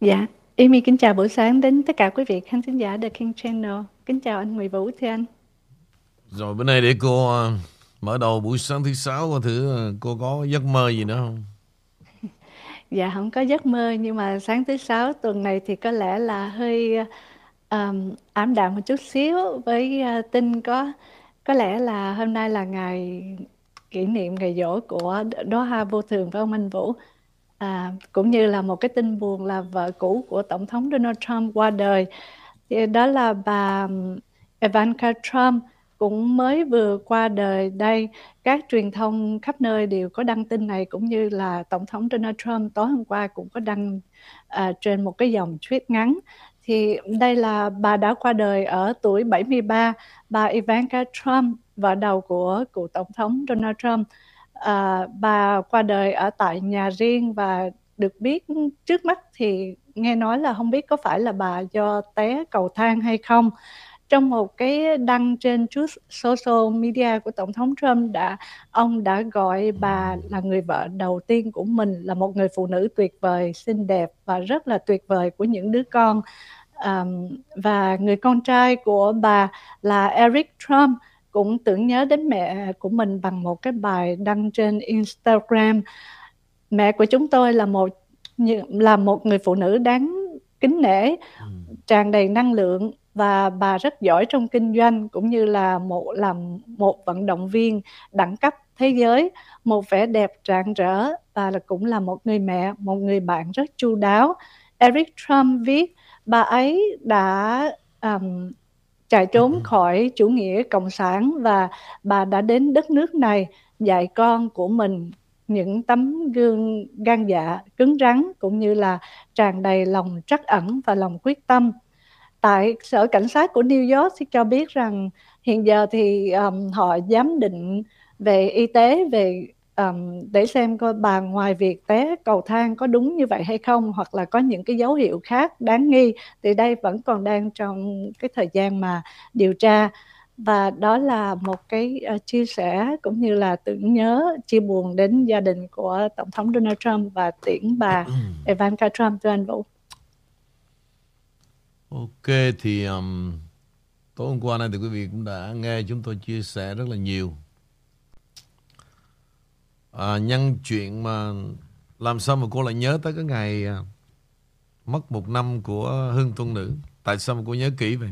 Dạ, Amy kính chào buổi sáng đến tất cả quý vị khán thính giả The King Channel. Kính chào anh Nguyễn Vũ thưa anh. Rồi bữa nay để cô ờ, mở đầu buổi sáng thứ sáu coi thử ờ, cô có giấc mơ gì nữa không? Dạ không có giấc mơ nhưng mà sáng thứ sáu tuần này thì có lẽ là hơi um, ảm đạm một chút xíu với uh, tin có có lẽ là hôm nay là ngày kỷ niệm ngày dỗ của Đóa Hoa Vô Thường với ông Anh Vũ. À, cũng như là một cái tin buồn là vợ cũ của Tổng thống Donald Trump qua đời. Thì đó là bà Ivanka Trump cũng mới vừa qua đời đây. Các truyền thông khắp nơi đều có đăng tin này cũng như là Tổng thống Donald Trump tối hôm qua cũng có đăng à, trên một cái dòng tweet ngắn. Thì đây là bà đã qua đời ở tuổi 73, bà Ivanka Trump, vợ đầu của cựu Tổng thống Donald Trump. À, bà qua đời ở tại nhà riêng và được biết trước mắt thì nghe nói là không biết có phải là bà do té cầu thang hay không. Trong một cái đăng trên Truth Social Media của Tổng thống Trump đã ông đã gọi bà là người vợ đầu tiên của mình là một người phụ nữ tuyệt vời, xinh đẹp và rất là tuyệt vời của những đứa con. Um, và người con trai của bà là Eric Trump cũng tưởng nhớ đến mẹ của mình bằng một cái bài đăng trên Instagram. Mẹ của chúng tôi là một là một người phụ nữ đáng kính nể tràn đầy năng lượng và bà rất giỏi trong kinh doanh cũng như là một làm một vận động viên đẳng cấp thế giới một vẻ đẹp rạng rỡ và là cũng là một người mẹ một người bạn rất chu đáo. Eric Trump viết bà ấy đã um, chạy trốn khỏi chủ nghĩa cộng sản và bà đã đến đất nước này dạy con của mình những tấm gương gan dạ cứng rắn cũng như là tràn đầy lòng trắc ẩn và lòng quyết tâm. Tại sở cảnh sát của New York thì cho biết rằng hiện giờ thì um, họ giám định về y tế về um, để xem coi bà ngoài việc té cầu thang có đúng như vậy hay không hoặc là có những cái dấu hiệu khác đáng nghi thì đây vẫn còn đang trong cái thời gian mà điều tra và đó là một cái uh, chia sẻ cũng như là tưởng nhớ chia buồn đến gia đình của tổng thống Donald Trump và tiễn bà Ivanka Trump thưa anh Vũ. Ok thì um, tối hôm qua này thì quý vị cũng đã nghe chúng tôi chia sẻ rất là nhiều à, nhân chuyện mà làm sao mà cô lại nhớ tới cái ngày à, mất một năm của Hương Tuân Nữ? Tại sao mà cô nhớ kỹ vậy?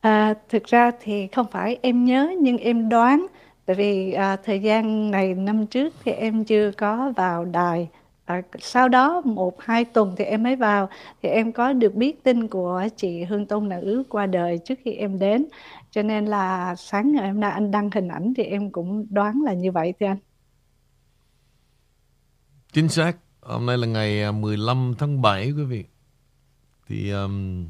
À, thực ra thì không phải em nhớ nhưng em đoán. Tại vì à, thời gian này năm trước thì em chưa có vào đài. À, sau đó một hai tuần thì em mới vào. Thì em có được biết tin của chị Hương Tôn Nữ qua đời trước khi em đến. Cho nên là sáng ngày hôm nay anh đăng hình ảnh thì em cũng đoán là như vậy thưa anh. Chính xác. Hôm nay là ngày à, 15 tháng 7 quý vị. Thì um,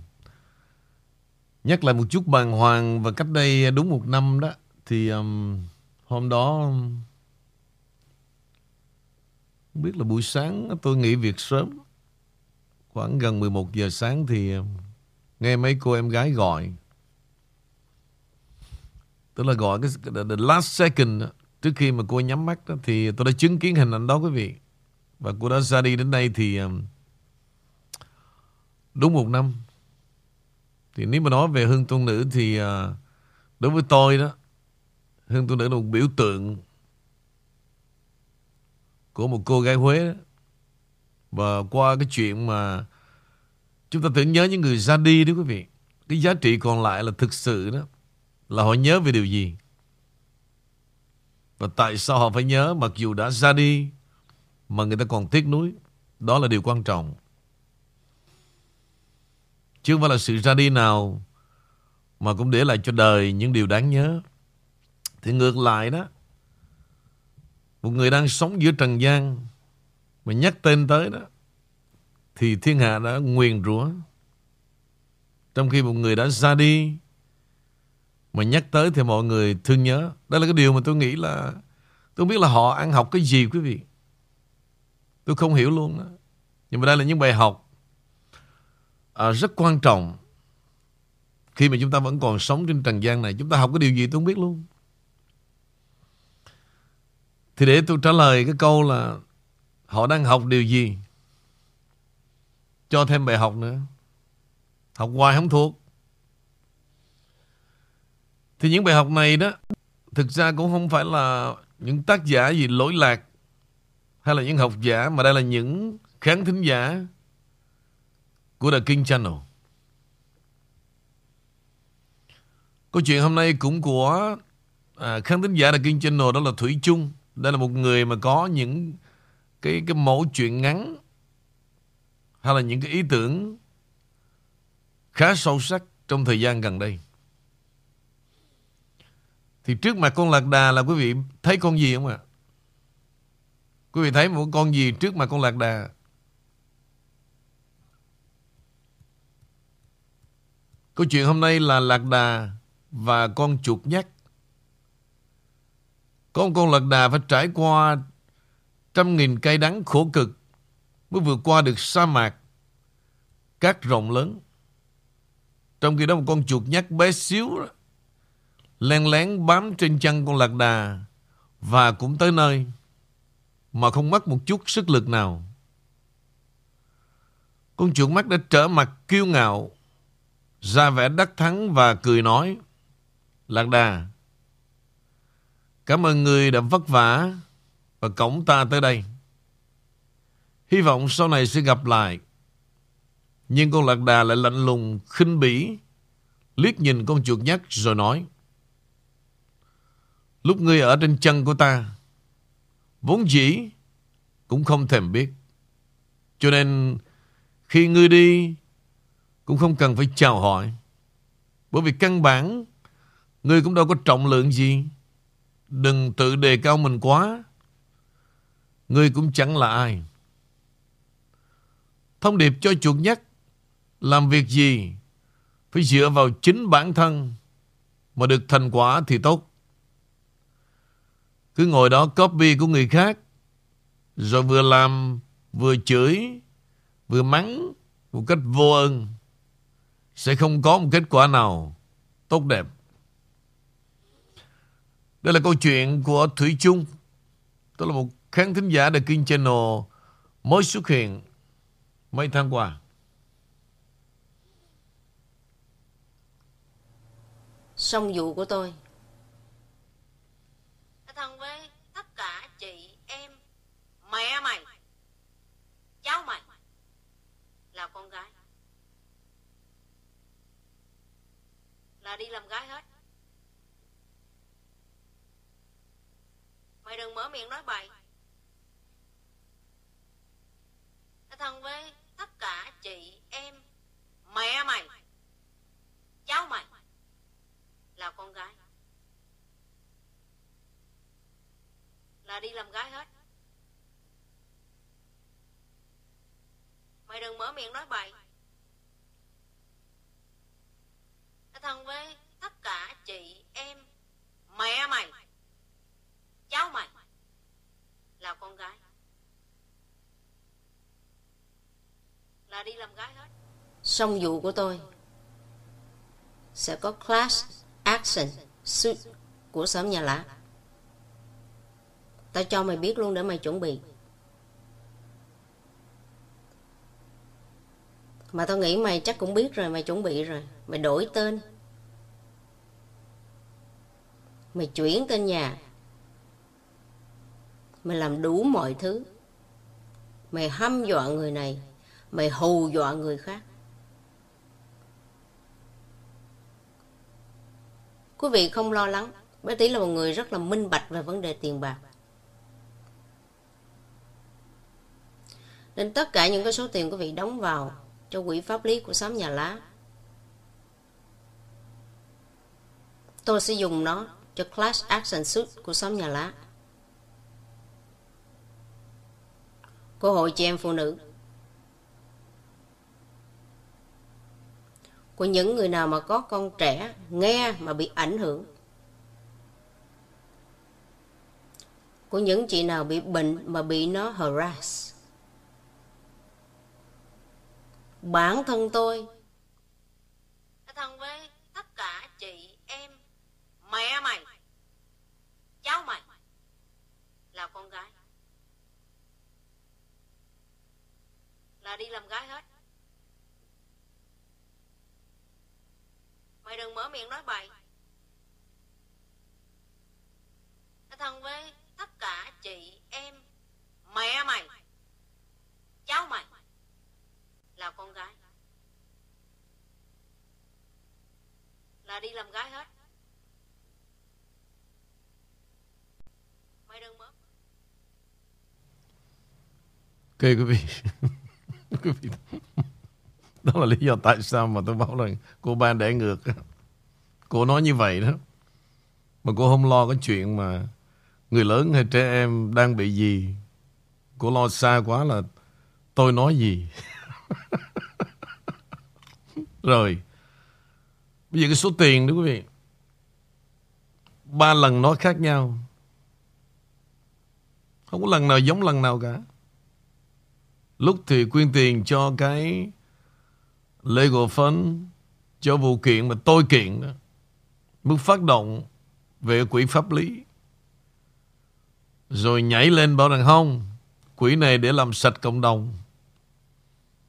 nhắc lại một chút bàng hoàng và cách đây đúng một năm đó thì um, hôm đó không biết là buổi sáng tôi nghỉ việc sớm khoảng gần 11 giờ sáng thì nghe mấy cô em gái gọi tức là gọi cái the last second trước khi mà cô nhắm mắt đó thì tôi đã chứng kiến hình ảnh đó quý vị và cô đã ra đi đến đây thì um, đúng một năm. Thì nếu mà nói về Hương Tôn Nữ thì uh, đối với tôi đó, Hương Tôn Nữ là một biểu tượng của một cô gái Huế đó. Và qua cái chuyện mà chúng ta tưởng nhớ những người ra đi đó quý vị. Cái giá trị còn lại là thực sự đó là họ nhớ về điều gì. Và tại sao họ phải nhớ mặc dù đã ra đi mà người ta còn tiếc nuối. Đó là điều quan trọng. Chứ không phải là sự ra đi nào mà cũng để lại cho đời những điều đáng nhớ. Thì ngược lại đó, một người đang sống giữa trần gian mà nhắc tên tới đó, thì thiên hạ đã nguyền rủa. Trong khi một người đã ra đi mà nhắc tới thì mọi người thương nhớ. Đây là cái điều mà tôi nghĩ là tôi biết là họ ăn học cái gì quý vị. Tôi không hiểu luôn đó. Nhưng mà đây là những bài học à, rất quan trọng. Khi mà chúng ta vẫn còn sống trên trần gian này, chúng ta học cái điều gì tôi không biết luôn. Thì để tôi trả lời cái câu là họ đang học điều gì? cho thêm bài học nữa. Học hoài không thuộc. Thì những bài học này đó thực ra cũng không phải là những tác giả gì lỗi lạc hay là những học giả mà đây là những khán thính giả của The King Channel. Câu chuyện hôm nay cũng của à, khán thính giả The King Channel đó là Thủy Chung. Đây là một người mà có những cái cái mẫu chuyện ngắn hay là những cái ý tưởng khá sâu sắc trong thời gian gần đây. Thì trước mặt con lạc đà là quý vị thấy con gì không ạ? Quý vị thấy một con gì trước mặt con lạc đà? Câu chuyện hôm nay là lạc đà và con chuột nhắt. Có một con lạc đà phải trải qua trăm nghìn cây đắng khổ cực mới vượt qua được sa mạc, cát rộng lớn. Trong khi đó một con chuột nhắt bé xíu lén len lén bám trên chân con lạc đà và cũng tới nơi mà không mất một chút sức lực nào. Con chuột mắt đã trở mặt kiêu ngạo, ra vẻ đắc thắng và cười nói, Lạc đà, cảm ơn người đã vất vả và cổng ta tới đây. Hy vọng sau này sẽ gặp lại. Nhưng con lạc đà lại lạnh lùng, khinh bỉ, liếc nhìn con chuột nhắt rồi nói, Lúc ngươi ở trên chân của ta Vốn dĩ Cũng không thèm biết. Cho nên Khi ngươi đi, Cũng không cần phải chào hỏi. Bởi vì căn bản, Ngươi cũng đâu có trọng lượng gì. Đừng tự đề cao mình quá. Ngươi cũng chẳng là ai. Thông điệp cho chuột nhất Làm việc gì Phải dựa vào chính bản thân Mà được thành quả thì tốt cứ ngồi đó copy của người khác. Rồi vừa làm, Vừa chửi, Vừa mắng Một cách vô ơn Sẽ không có một kết quả nào Tốt đẹp. Đây là câu chuyện của Thủy Chung. Đó là một khán thính giả The King Channel Mới xuất hiện Mấy tháng qua. Xong vụ của tôi Mẹ mày Cháu mày Là con gái Là đi làm gái hết. Mày đừng mở miệng nói bậy. Thân với tất cả chị em, Mẹ mày, Cháu mày Là con gái. Là đi làm gái hết. Mày đừng mở miệng nói bậy. Thân với tất cả chị em, Mẹ mày, Cháu mày Là con gái. Là đi làm gái hết. Xong vụ của tôi Sẽ có class action suit của xóm nhà lá Tao cho mày biết luôn để mày chuẩn bị. Mà tao nghĩ mày chắc cũng biết rồi, Mày chuẩn bị rồi. Mày đổi tên. Mày chuyển tên nhà. Mày làm đủ mọi thứ. Mày hăm dọa người này. Mày hù dọa người khác. Quý vị không lo lắng. Bé Tí là một người rất là minh bạch về vấn đề tiền bạc. Nên tất cả những cái số tiền quý vị đóng vào cho quỹ pháp lý của xóm nhà lá. Tôi sẽ dùng nó cho class action suit của xóm nhà lá. Của hội chị em phụ nữ. Của những người nào mà có con trẻ nghe mà bị ảnh hưởng. Của những chị nào bị bệnh mà bị nó harass bản thân tôi thân với tất cả chị em, mẹ mày đi làm gái hết. Mày đừng mở miệng nói bậy. Nó thân với tất cả chị, em, mẹ mày, cháu mày là con gái. Là đi làm gái hết. Mày đừng mở. Ok quý vị. Quý vị Đó là lý do tại sao mà tôi bảo rằng Cô ban đẻ ngược. Cô nói như vậy đó. Mà cô không lo cái chuyện mà Người lớn hay trẻ em đang bị gì. Cô lo xa quá là Tôi nói gì. Rồi, Bây giờ cái số tiền đó quý vị. Ba lần nói khác nhau. Không có lần nào giống lần nào cả. Lúc thì quyên tiền cho cái legal fund cho vụ kiện mà tôi kiện đó. Mức phát động về quỹ pháp lý. Rồi nhảy lên bảo rằng không, quỹ này để làm sạch cộng đồng.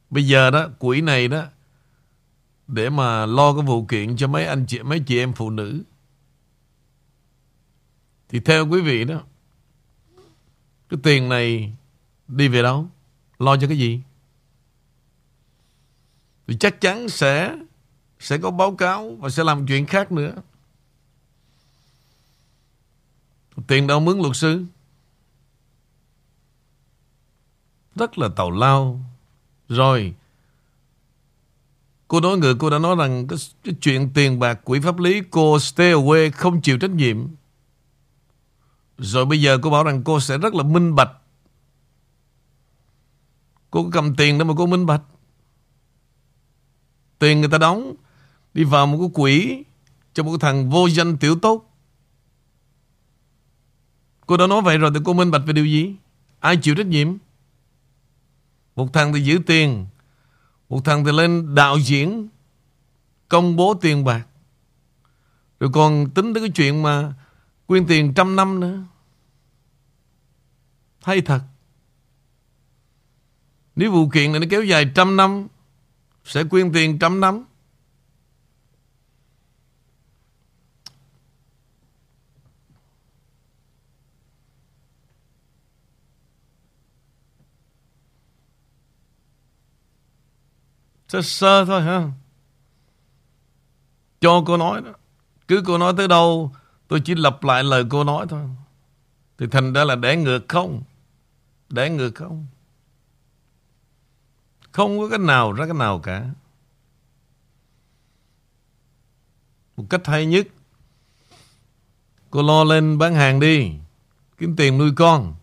Bây giờ đó, quỹ này đó để mà lo cái vụ kiện cho mấy anh chị mấy chị em phụ nữ. Thì theo quý vị đó, cái tiền này đi về đâu? Lo cho cái gì? Thì chắc chắn sẽ sẽ có báo cáo và sẽ làm chuyện khác nữa. Tiền đâu mướn luật sư? Rất là tào lao. Rồi, cô nói người cô đã nói rằng cái, cái chuyện tiền bạc quỹ pháp lý cô stay away không chịu trách nhiệm. Rồi bây giờ cô bảo rằng cô sẽ rất là minh bạch Cô có cầm tiền đâu mà cô minh bạch. Tiền người ta đóng đi vào một cái quỹ cho một thằng vô danh tiểu tốt. Cô đã nói vậy rồi thì cô minh bạch về điều gì? Ai chịu trách nhiệm? Một thằng thì giữ tiền, một thằng thì lên đạo diễn, công bố tiền bạc. Rồi còn tính tới cái chuyện mà quyên tiền trăm năm nữa. Hay thật. Nếu vụ kiện này nó kéo dài trăm năm, Sẽ quyên tiền trăm năm. Sơ sơ thôi, ha. Cho cô nói đó. Cứ cô nói tới đâu, Tôi chỉ lặp lại lời cô nói thôi. Thì thành ra là để ngược không? Để ngược không? Không có cái nào ra cái nào cả. Một cách hay nhất, cô lo lên bán hàng đi, kiếm tiền nuôi con.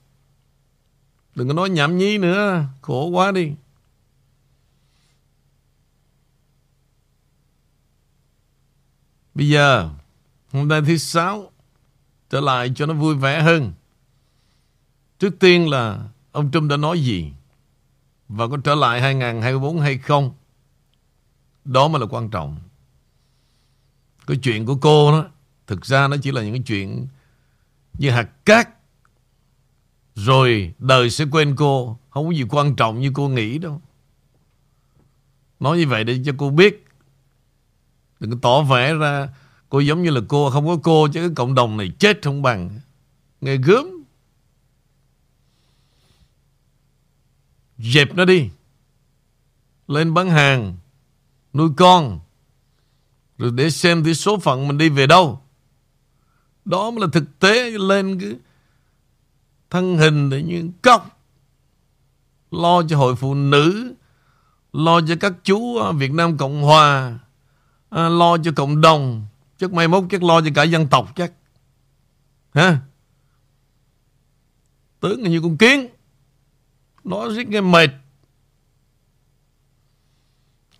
Đừng có nói nhảm nhí nữa, khổ quá đi. Bây giờ, hôm nay thứ sáu, trở lại cho nó vui vẻ hơn. Trước tiên là ông Trump đã nói gì? Và có trở lại 2024 hay không. Đó mới là quan trọng. Cái chuyện của cô đó, thực ra nó chỉ là những cái chuyện như hạt cát. Rồi đời sẽ quên cô, không có gì quan trọng như cô nghĩ đâu. Nói như vậy để cho cô biết. Đừng có tỏ vẻ ra cô giống như là cô, không có cô chứ cái cộng đồng này chết không bằng. Nghe gớm. Dẹp nó đi. Lên bán hàng. Nuôi con. Rồi để xem thì số phận mình đi về đâu. Đó mới là thực tế lên cái thân hình để như cóc. Lo cho hội phụ nữ. Lo cho các chú Việt Nam Cộng Hòa. À, lo cho cộng đồng. Chắc mai mốt chắc lo cho cả dân tộc chắc. Hả? Tướng như con kiến. Nó rất nghe mệt.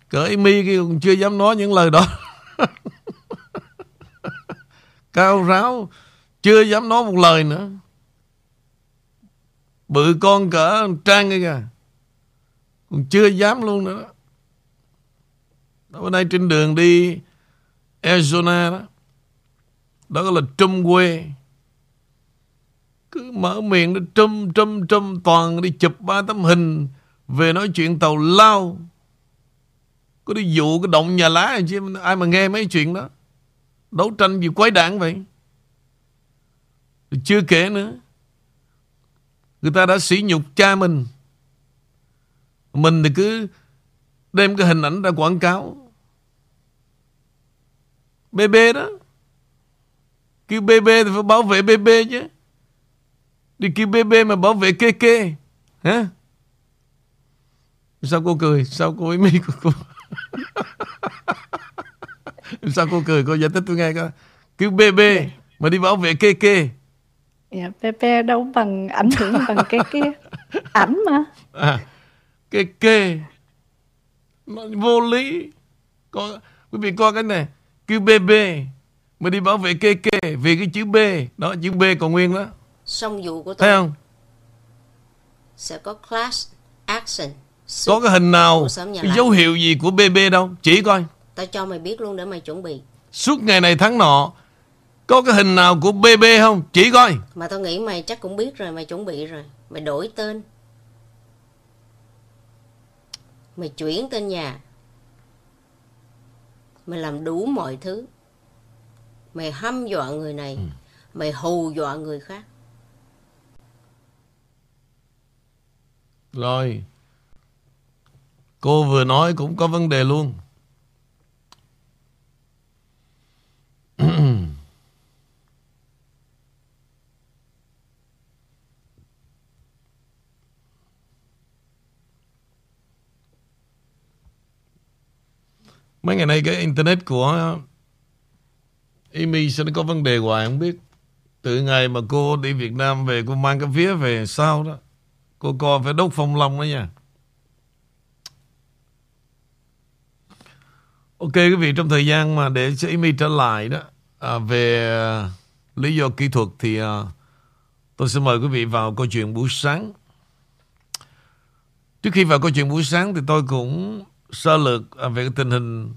Cởi mi kia cũng chưa dám nói những lời đó. Cao ráo, Chưa dám nói một lời nữa. Bự con cỡ trang kia kìa. Còn chưa dám luôn nữa. Đó. Bữa nay trên đường đi Arizona đó. Đó là Trung quê cứ mở miệng nó trâm trâm trâm toàn đi chụp ba tấm hình về nói chuyện tàu lao Có đi dụ cái động nhà lá chứ, ai mà nghe mấy chuyện đó. Đấu tranh gì quái đảng vậy. Chưa kể nữa. Người ta đã sỉ nhục cha mình. Mình thì cứ đem cái hình ảnh ra quảng cáo. BB đó. cứ BB thì phải bảo vệ BB chứ. Đi kêu BB mà bảo vệ kê kê. Hả? Sao cô cười? Sao cô ấy mi của cô? Sao cô cười? Cô giải thích tôi nghe coi. Kêu BB mà đi bảo vệ kê kê. Dạ, Pepe đâu bằng ảnh hưởng bằng cái cái ảnh mà. À, kê kê. Nó vô lý. Có, quý vị coi cái này. Kêu BB mà đi bảo vệ kê kê vì cái chữ B. Đó, chữ B còn nguyên đó. Song vụ của Thấy tôi không? sẽ có class action. Có cái hình nào, cái dấu hiệu gì của BB đâu. Chỉ coi. Tao cho mày biết luôn để mày chuẩn bị. Suốt ngày này tháng nọ. Có cái hình nào của BB không? Chỉ coi. Mà tao nghĩ mày chắc cũng biết rồi, mày chuẩn bị rồi. Mày đổi tên. Mày chuyển tên nhà. Mày làm đủ mọi thứ. Mày hăm dọa người này. Mày hù dọa người khác. Rồi. Cô vừa nói cũng có vấn đề luôn. Mấy ngày nay cái internet của Amy sẽ nó có vấn đề hoài, không biết. Từ ngày mà cô đi Việt Nam về, cô mang cái phía về sau đó. Cô còn phải đốt phong long đó nha. Ok quý vị trong thời gian mà để cho Amy trở lại đó à, về à, lý do kỹ thuật thì à, tôi sẽ mời quý vị vào câu chuyện buổi sáng. Trước khi vào câu chuyện buổi sáng thì tôi cũng sơ lược à, về cái tình hình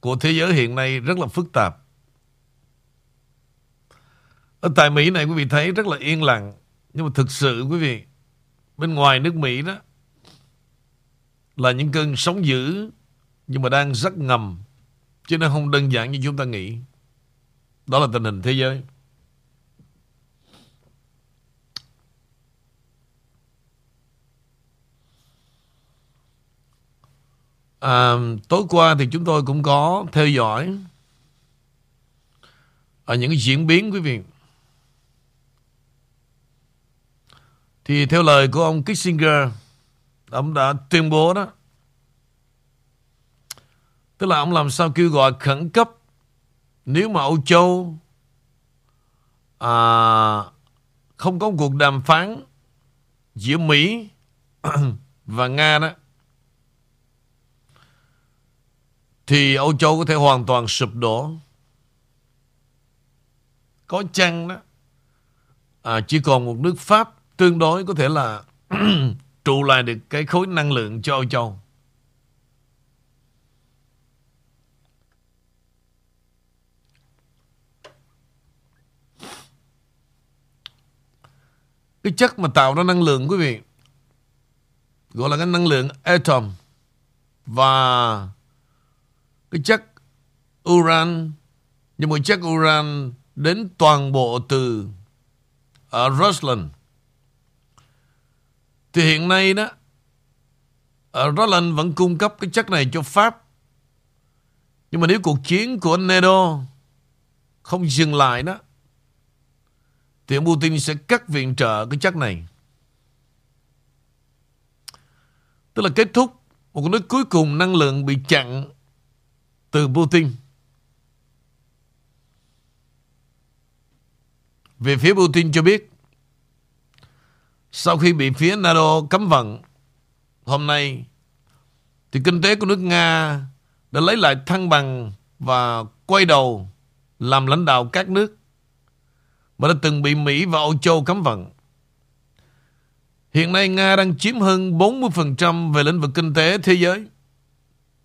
của thế giới hiện nay rất là phức tạp. Ở tại Mỹ này quý vị thấy rất là yên lặng. Nhưng mà thực sự quý vị, bên ngoài nước Mỹ đó là những cơn sóng dữ nhưng mà đang rất ngầm. Chứ nó không đơn giản như chúng ta nghĩ. Đó là tình hình thế giới. À, tối qua thì chúng tôi cũng có theo dõi ở những cái diễn biến quý vị. Thì theo lời của ông Kissinger, ông đã tuyên bố đó. Tức là ông làm sao kêu gọi khẩn cấp nếu mà Âu Châu à, không có cuộc đàm phán giữa Mỹ và Nga đó thì Âu Châu có thể hoàn toàn sụp đổ. Có chăng đó à, chỉ còn một nước Pháp tương đối có thể là trụ lại được cái khối năng lượng cho Âu Châu. Cái chất mà tạo ra năng lượng, quý vị, gọi là cái năng lượng atom và cái chất uran nhưng mà chất uran đến toàn bộ từ à, ở Rusland thì hiện nay đó ờ, Roland vẫn cung cấp cái chất này cho Pháp nhưng mà nếu cuộc chiến của NATO không dừng lại đó thì ông Putin sẽ cắt viện trợ cái chất này tức là kết thúc một nước cuối cùng năng lượng bị chặn từ Putin. Về phía Putin cho biết, sau khi bị phía NATO cấm vận, hôm nay thì kinh tế của nước Nga đã lấy lại thăng bằng và quay đầu làm lãnh đạo các nước mà đã từng bị Mỹ và Âu Châu cấm vận. Hiện nay Nga đang chiếm hơn 40% về lĩnh vực kinh tế thế giới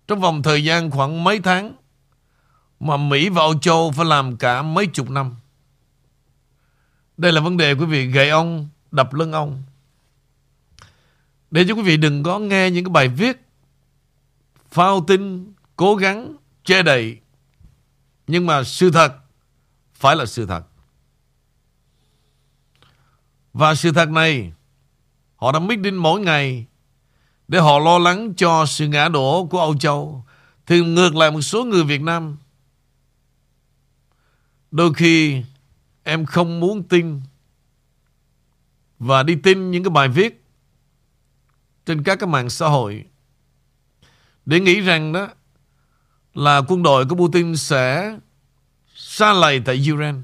trong vòng thời gian khoảng mấy tháng mà Mỹ và Âu Châu phải làm cả mấy chục năm. Đây là vấn đề quý vị gậy ông, đập lưng ông. Để cho quý vị đừng có nghe những cái bài viết phao tin, cố gắng, che đậy. Nhưng mà sự thật phải là sự thật. Và sự thật này họ đã mít meeting mỗi ngày để họ lo lắng cho sự ngã đổ của Âu Châu. Thì ngược lại một số người Việt Nam đôi khi em không muốn tin và đi tin những cái bài viết trên các cái mạng xã hội để nghĩ rằng đó là quân đội của Putin sẽ xa lầy tại Ukraine.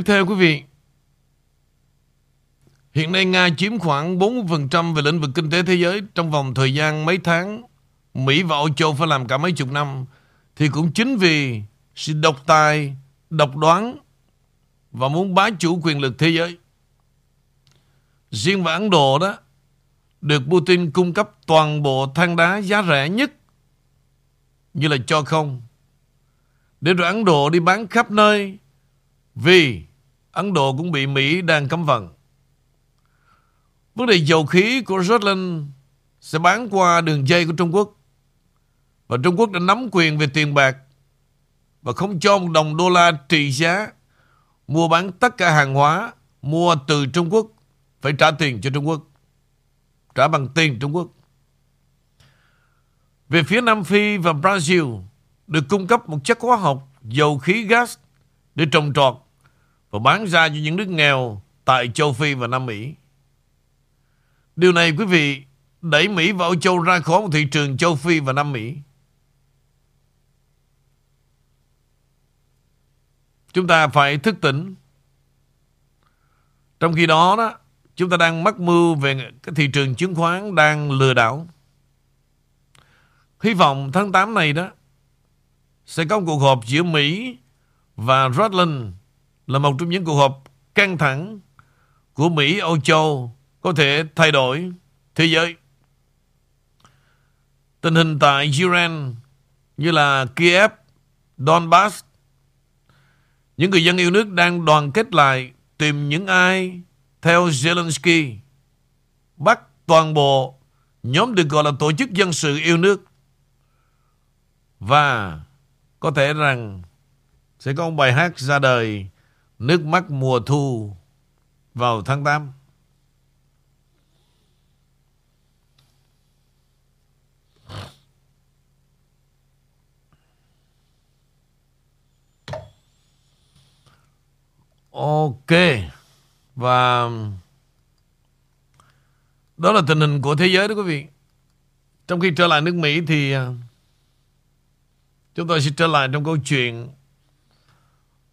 Tiếp theo quý vị, hiện nay Nga chiếm khoảng 40% về lĩnh vực kinh tế thế giới trong vòng thời gian mấy tháng. Mỹ và Âu Châu phải làm cả mấy chục năm. Thì cũng chính vì sự độc tài, độc đoán và muốn bá chủ quyền lực thế giới. Riêng và Ấn Độ đó, được Putin cung cấp toàn bộ than đá giá rẻ nhất như là cho không. Để rồi Ấn Độ đi bán khắp nơi vì Ấn Độ cũng bị Mỹ đang cấm vận. Vấn đề dầu khí của Scotland sẽ bán qua đường dây của Trung Quốc. Và Trung Quốc đã nắm quyền về tiền bạc và không cho một đồng đô la trị giá mua bán tất cả hàng hóa mua từ Trung Quốc phải trả tiền cho Trung Quốc. Trả bằng tiền Trung Quốc. Về phía Nam Phi và Brazil, được cung cấp một chất hóa học dầu khí gas để trồng trọt và bán ra cho những nước nghèo tại châu Phi và Nam Mỹ. Điều này quý vị đẩy Mỹ và Âu Châu ra khỏi một thị trường châu Phi và Nam Mỹ. Chúng ta phải thức tỉnh. Trong khi đó, đó chúng ta đang mắc mưu về cái thị trường chứng khoán đang lừa đảo. Hy vọng tháng 8 này đó sẽ có một cuộc họp giữa Mỹ và Rutland là một trong những cuộc họp căng thẳng của Mỹ, Âu Châu có thể thay đổi thế giới. Tình hình tại Ukraine như là Kiev, Donbass, những người dân yêu nước đang đoàn kết lại tìm những ai theo Zelensky bắt toàn bộ nhóm được gọi là tổ chức dân sự yêu nước và có thể rằng sẽ có một bài hát ra đời Nước mắt mùa thu vào tháng 8. Ok. Và đó là tình hình của thế giới đó quý vị. Trong khi trở lại nước Mỹ thì à, chúng tôi sẽ trở lại trong câu chuyện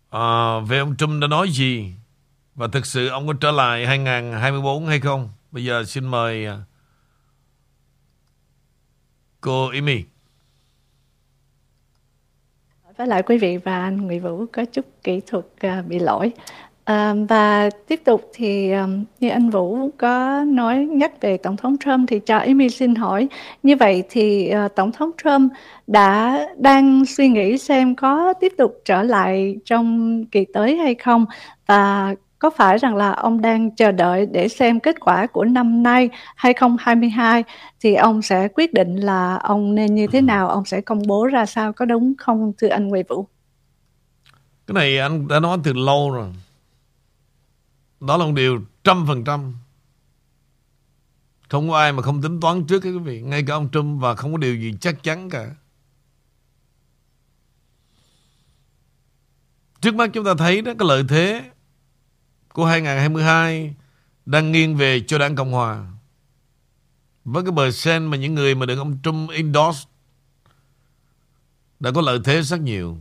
à, về ông Trump đã nói gì và thực sự ông có trở lại 2024 hay không? Bây giờ xin mời à, cô Amy. Với lại quý vị và anh Nguyễn Vũ có chút kỹ thuật à, bị lỗi. À, và tiếp tục thì um, như anh Vũ có nói nhắc về Tổng thống Trump thì cho Amy xin hỏi như vậy thì uh, Tổng thống Trump đã đang suy nghĩ xem có tiếp tục trở lại trong kỳ tới hay không và có phải rằng là ông đang chờ đợi để xem kết quả của năm nay 2022 thì ông sẽ quyết định là ông nên như thế nào, ông sẽ công bố ra sao có đúng không thưa anh Nguyễn Vũ? Cái này anh đã nói từ lâu rồi. Đó là một điều trăm phần trăm. Không có ai mà không tính toán trước quý vị. Ngay cả ông Trump và không có điều gì chắc chắn cả. Trước mắt chúng ta thấy đó, cái lợi thế của 2022 đang nghiêng về cho đảng Cộng Hòa. Với cái bờ sen mà những người mà được ông Trump endorse đã có lợi thế rất nhiều.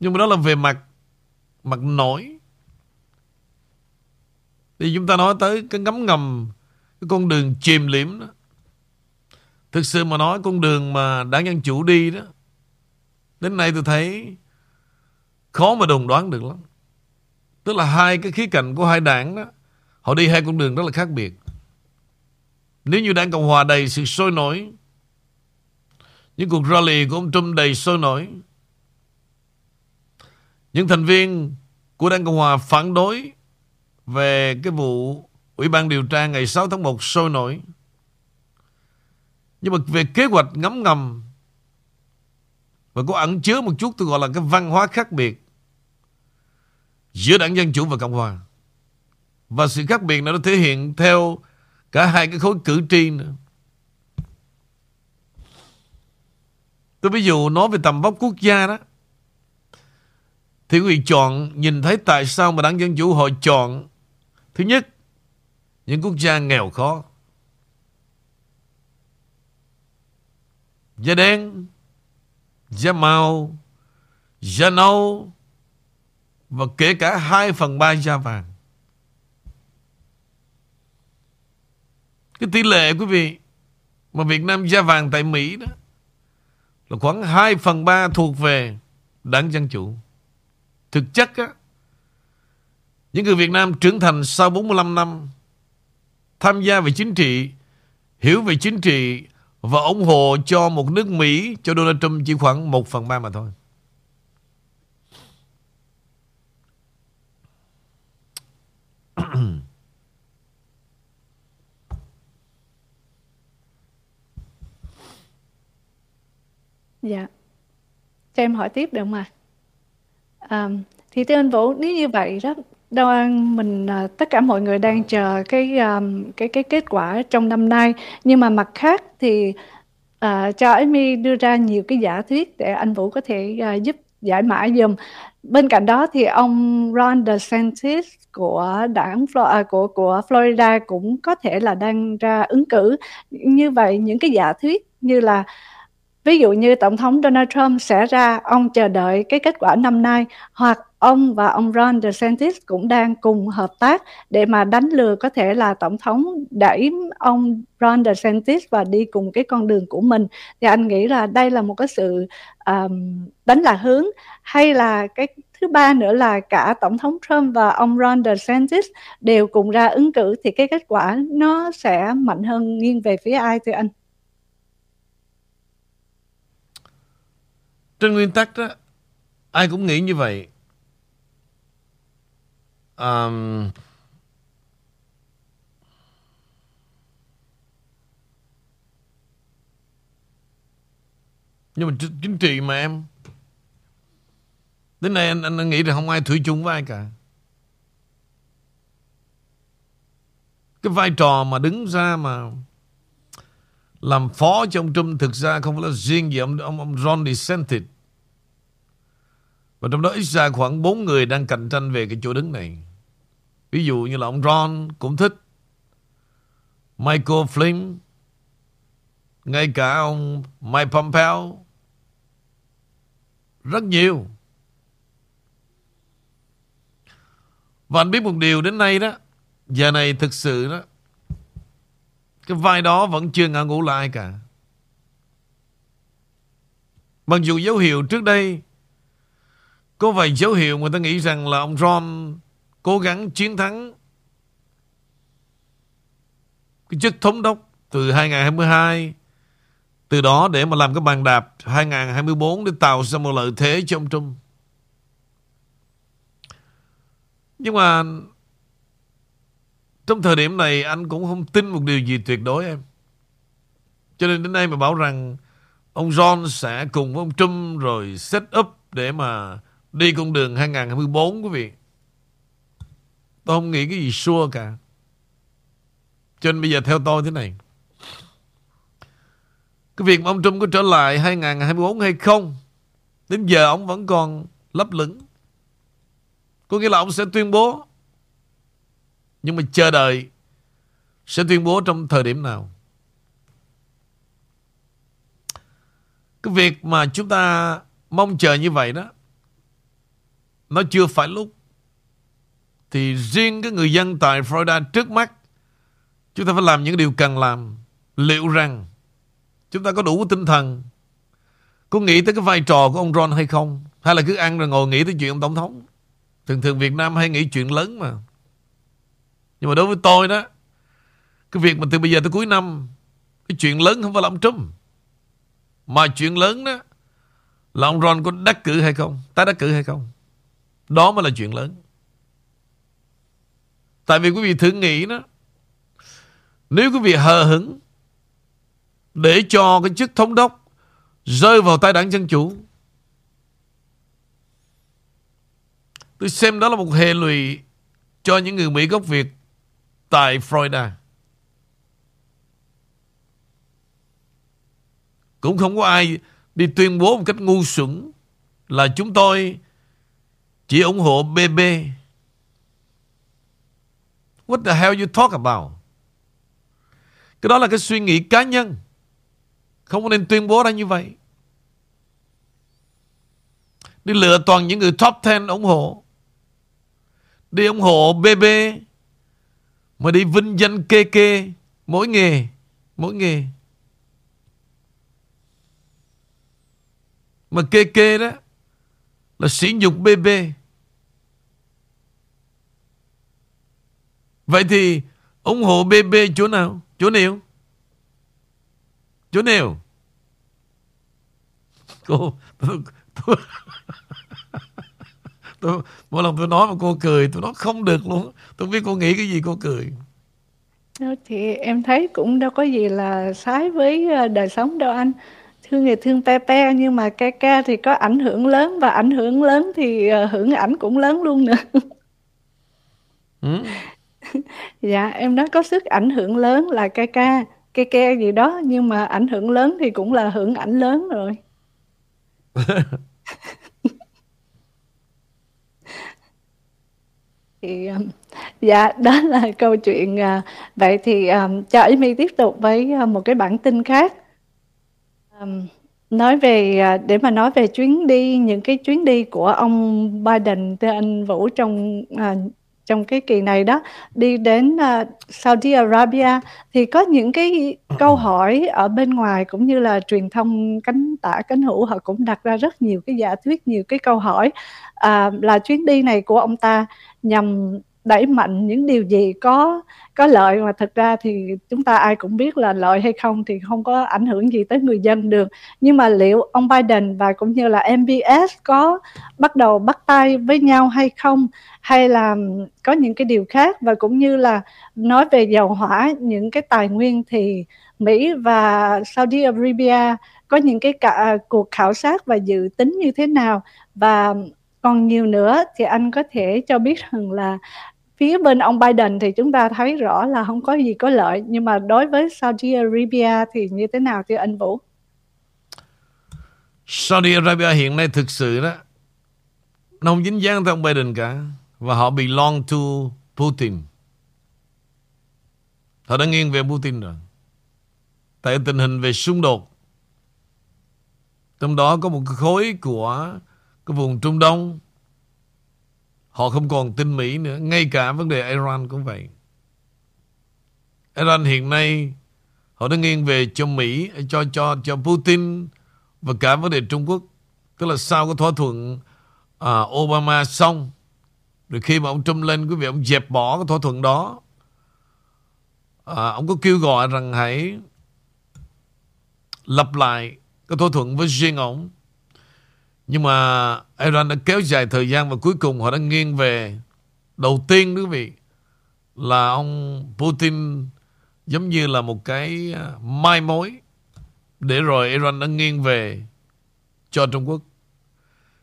Nhưng mà đó là về mặt mặt nổi. Thì chúng ta nói tới cái ngấm ngầm, cái con đường chìm liễm đó. Thực sự mà nói, con đường mà đảng Dân Chủ đi đó, Đến nay tôi thấy Khó mà đồng đoán được lắm Tức là hai cái khía cạnh của hai đảng đó, Họ đi hai con đường rất là khác biệt Nếu như đảng Cộng Hòa đầy sự sôi nổi, Những cuộc rally của ông Trump đầy sôi nổi những thành viên của đảng Cộng Hòa phản đối Về cái vụ Ủy ban điều tra ngày 6 tháng 1 sôi nổi. Nhưng mà về kế hoạch ngấm ngầm Và có ẩn chứa một chút tôi gọi là cái văn hóa khác biệt Giữa đảng Dân Chủ và Cộng Hòa. Và sự khác biệt này nó thể hiện theo Cả hai cái khối cử tri nữa. Tôi ví dụ nói về tầm vóc quốc gia đó thì quý vị chọn, Nhìn thấy tại sao mà đảng Dân Chủ họ chọn? Thứ nhất, Những quốc gia nghèo khó. Da đen, Da màu, Da nâu, Và kể cả 2 phần 3 da vàng. Cái tỷ lệ, quý vị, Mà Việt Nam da vàng tại Mỹ đó Là khoảng 2 phần 3 thuộc về Đảng Dân Chủ. Thực chất á Những người Việt Nam trưởng thành sau 45 năm Tham gia về chính trị Hiểu về chính trị Và ủng hộ cho một nước Mỹ Cho Donald Trump chỉ khoảng 1 phần 3 mà thôi Dạ. Cho em hỏi tiếp được không ạ? À, À, thì thưa anh Vũ, nếu như vậy đó, đang mình à, tất cả mọi người đang chờ cái um, cái cái kết quả trong năm nay, nhưng mà mặt khác thì à, cho Amy đưa ra nhiều cái giả thuyết để anh Vũ có thể à, giúp giải mã giùm. Bên cạnh đó thì ông Ron DeSantis của đảng Flo- à, của của Florida cũng có thể là đang ra ứng cử. Như vậy những cái giả thuyết như là ví dụ như tổng thống Donald Trump sẽ ra ông chờ đợi cái kết quả năm nay hoặc ông và ông Ron DeSantis cũng đang cùng hợp tác để mà đánh lừa có thể là tổng thống đẩy ông Ron DeSantis và đi cùng cái con đường của mình thì anh nghĩ là đây là một cái sự um, đánh lạc hướng hay là cái thứ ba nữa là cả tổng thống Trump và ông Ron DeSantis đều cùng ra ứng cử thì cái kết quả nó sẽ mạnh hơn nghiêng về phía ai thưa anh? Trên nguyên tắc đó Ai cũng nghĩ như vậy. Um, Nhưng mà chính trị mà em. Đến nay anh, anh, nghĩ là không ai thủy chung với ai cả. Cái vai trò mà đứng ra mà làm phó cho ông Trump thực ra không phải là riêng gì ông ông, ông Ron DeSantis. Và trong đó ít ra khoảng 4 người đang cạnh tranh về cái chỗ đứng này. Ví dụ như là ông Ron cũng thích. Michael Flynn. Ngay cả ông Mike Pompeo. Rất nhiều. Và anh biết một điều đến nay đó. Giờ này thực sự đó. Cái vai đó vẫn chưa ngã ngủ lại cả. Mặc dù dấu hiệu trước đây, có vài dấu hiệu người ta nghĩ rằng là ông Ron cố gắng chiến thắng cái chức thống đốc từ 2022 từ đó để mà làm cái bàn đạp 2024 để tạo ra một lợi thế cho ông Trump. Nhưng mà trong thời điểm này, anh cũng không tin một điều gì tuyệt đối, em. Cho nên đến nay mà bảo rằng ông John sẽ cùng với ông Trump rồi set up để mà đi con đường 2024 quý vị. Tôi không nghĩ cái gì sure cả. Cho nên bây giờ theo tôi thế này. Cái việc mà ông Trump có trở lại 2024 hay không, Đến giờ ông vẫn còn lấp lửng Có nghĩa là ông sẽ tuyên bố nhưng mà chờ đợi sẽ tuyên bố trong thời điểm nào. Cái việc mà chúng ta mong chờ như vậy đó, nó chưa phải lúc. Thì riêng cái người dân tại Florida trước mắt, chúng ta phải làm những điều cần làm. Liệu rằng chúng ta có đủ tinh thần, có nghĩ tới cái vai trò của ông Ron hay không? Hay là cứ ăn rồi ngồi nghĩ tới chuyện ông tổng thống? Thường thường Việt Nam hay nghĩ chuyện lớn mà nhưng mà đối với tôi đó, cái việc mà từ bây giờ tới cuối năm, cái chuyện lớn không phải là ông Trump. Mà chuyện lớn đó, là ông Ron có đắc cử hay không? Tái đắc cử hay không? Đó mới là chuyện lớn. Tại vì quý vị thử nghĩ đó, Nếu quý vị hờ hững Để cho cái chức thống đốc Rơi vào tay đảng Dân Chủ, Tôi xem đó là một hệ lụy Cho những người Mỹ gốc Việt Tại Florida Cũng không có ai Đi tuyên bố một cách ngu xuẩn Là chúng tôi Chỉ ủng hộ BB What the hell you talk about? Cái đó là cái suy nghĩ cá nhân. Không nên tuyên bố ra như vậy. Đi lựa toàn những người top 10 ủng hộ. Đi ủng hộ BB. Mà đi vinh danh kê kê. Mỗi nghề. Mỗi nghề. Mà kê kê đó là sỉ nhục BB. Vậy thì ủng hộ BB chỗ nào? Chỗ nào? Chỗ nào? Cô, tôi, tôi, tôi, mỗi lần tôi nói mà cô cười, tôi nói không được luôn. Tôi biết cô nghĩ cái gì cô cười. Thì em thấy cũng đâu có gì là sai với ờ, đời sống đâu anh. Thương thì thương pe pe nhưng mà ca ca thì có ảnh hưởng lớn và ảnh hưởng lớn thì ờ, hưởng ảnh cũng lớn luôn nữa. Ừ? Dạ, em nói có sức ảnh hưởng lớn là ca ca, ke ke gì đó, nhưng mà ảnh hưởng lớn thì cũng là hưởng ảnh lớn rồi. Thì, um, dạ, đó là câu chuyện, uh, vậy thì, um, cho Amy tiếp tục với, uh, một cái bản tin khác. um, nói về, uh, để mà nói về chuyến đi những cái chuyến đi của ông Biden, thưa anh Vũ, trong, uh, trong cái kỳ này đó đi đến uh, Saudi Arabia thì có những cái câu hỏi ở bên ngoài cũng như là truyền thông cánh tả cánh hữu họ cũng đặt ra rất nhiều cái giả thuyết nhiều cái câu hỏi à, là chuyến đi này của ông ta nhằm đẩy mạnh những điều gì có có lợi. Mà thực ra thì chúng ta ai cũng biết là lợi hay không thì không có ảnh hưởng gì tới người dân được. Nhưng mà liệu ông Biden và cũng như là MBS có bắt đầu bắt tay với nhau hay không? Hay là có những cái điều khác? Và cũng như là nói về dầu hỏa những cái tài nguyên thì Mỹ và Saudi Arabia có những cái cả, à, cuộc khảo sát và dự tính như thế nào? Và còn nhiều nữa thì anh có thể cho biết rằng là phía bên ông Biden thì chúng ta thấy rõ là không có gì có lợi, nhưng mà đối với Saudi Arabia thì như thế nào thưa anh Vũ? Saudi Arabia hiện nay thực sự đó, nó không dính dáng tới ông Biden cả, và họ belong to Putin. Họ đã nghiêng về Putin rồi. Tại tình hình về xung đột, trong đó có một khối của cái vùng Trung Đông Họ không còn tin Mỹ nữa. Ngay cả vấn đề Iran cũng vậy. Iran hiện nay Họ đã nghiêng về cho Mỹ Cho cho cho Putin Và cả vấn đề Trung Quốc. Tức là sau cái thỏa thuận à, Obama xong Rồi khi mà ông Trump lên Quý vị ông dẹp bỏ cái thỏa thuận đó à, Ông có kêu gọi rằng hãy Lập lại Cái thỏa thuận với riêng ông nhưng mà Iran đã kéo dài thời gian và cuối cùng họ đã nghiêng về đầu tiên, quý vị, là ông Putin giống như là một cái à, mai mối để rồi Iran đã nghiêng về cho Trung Quốc.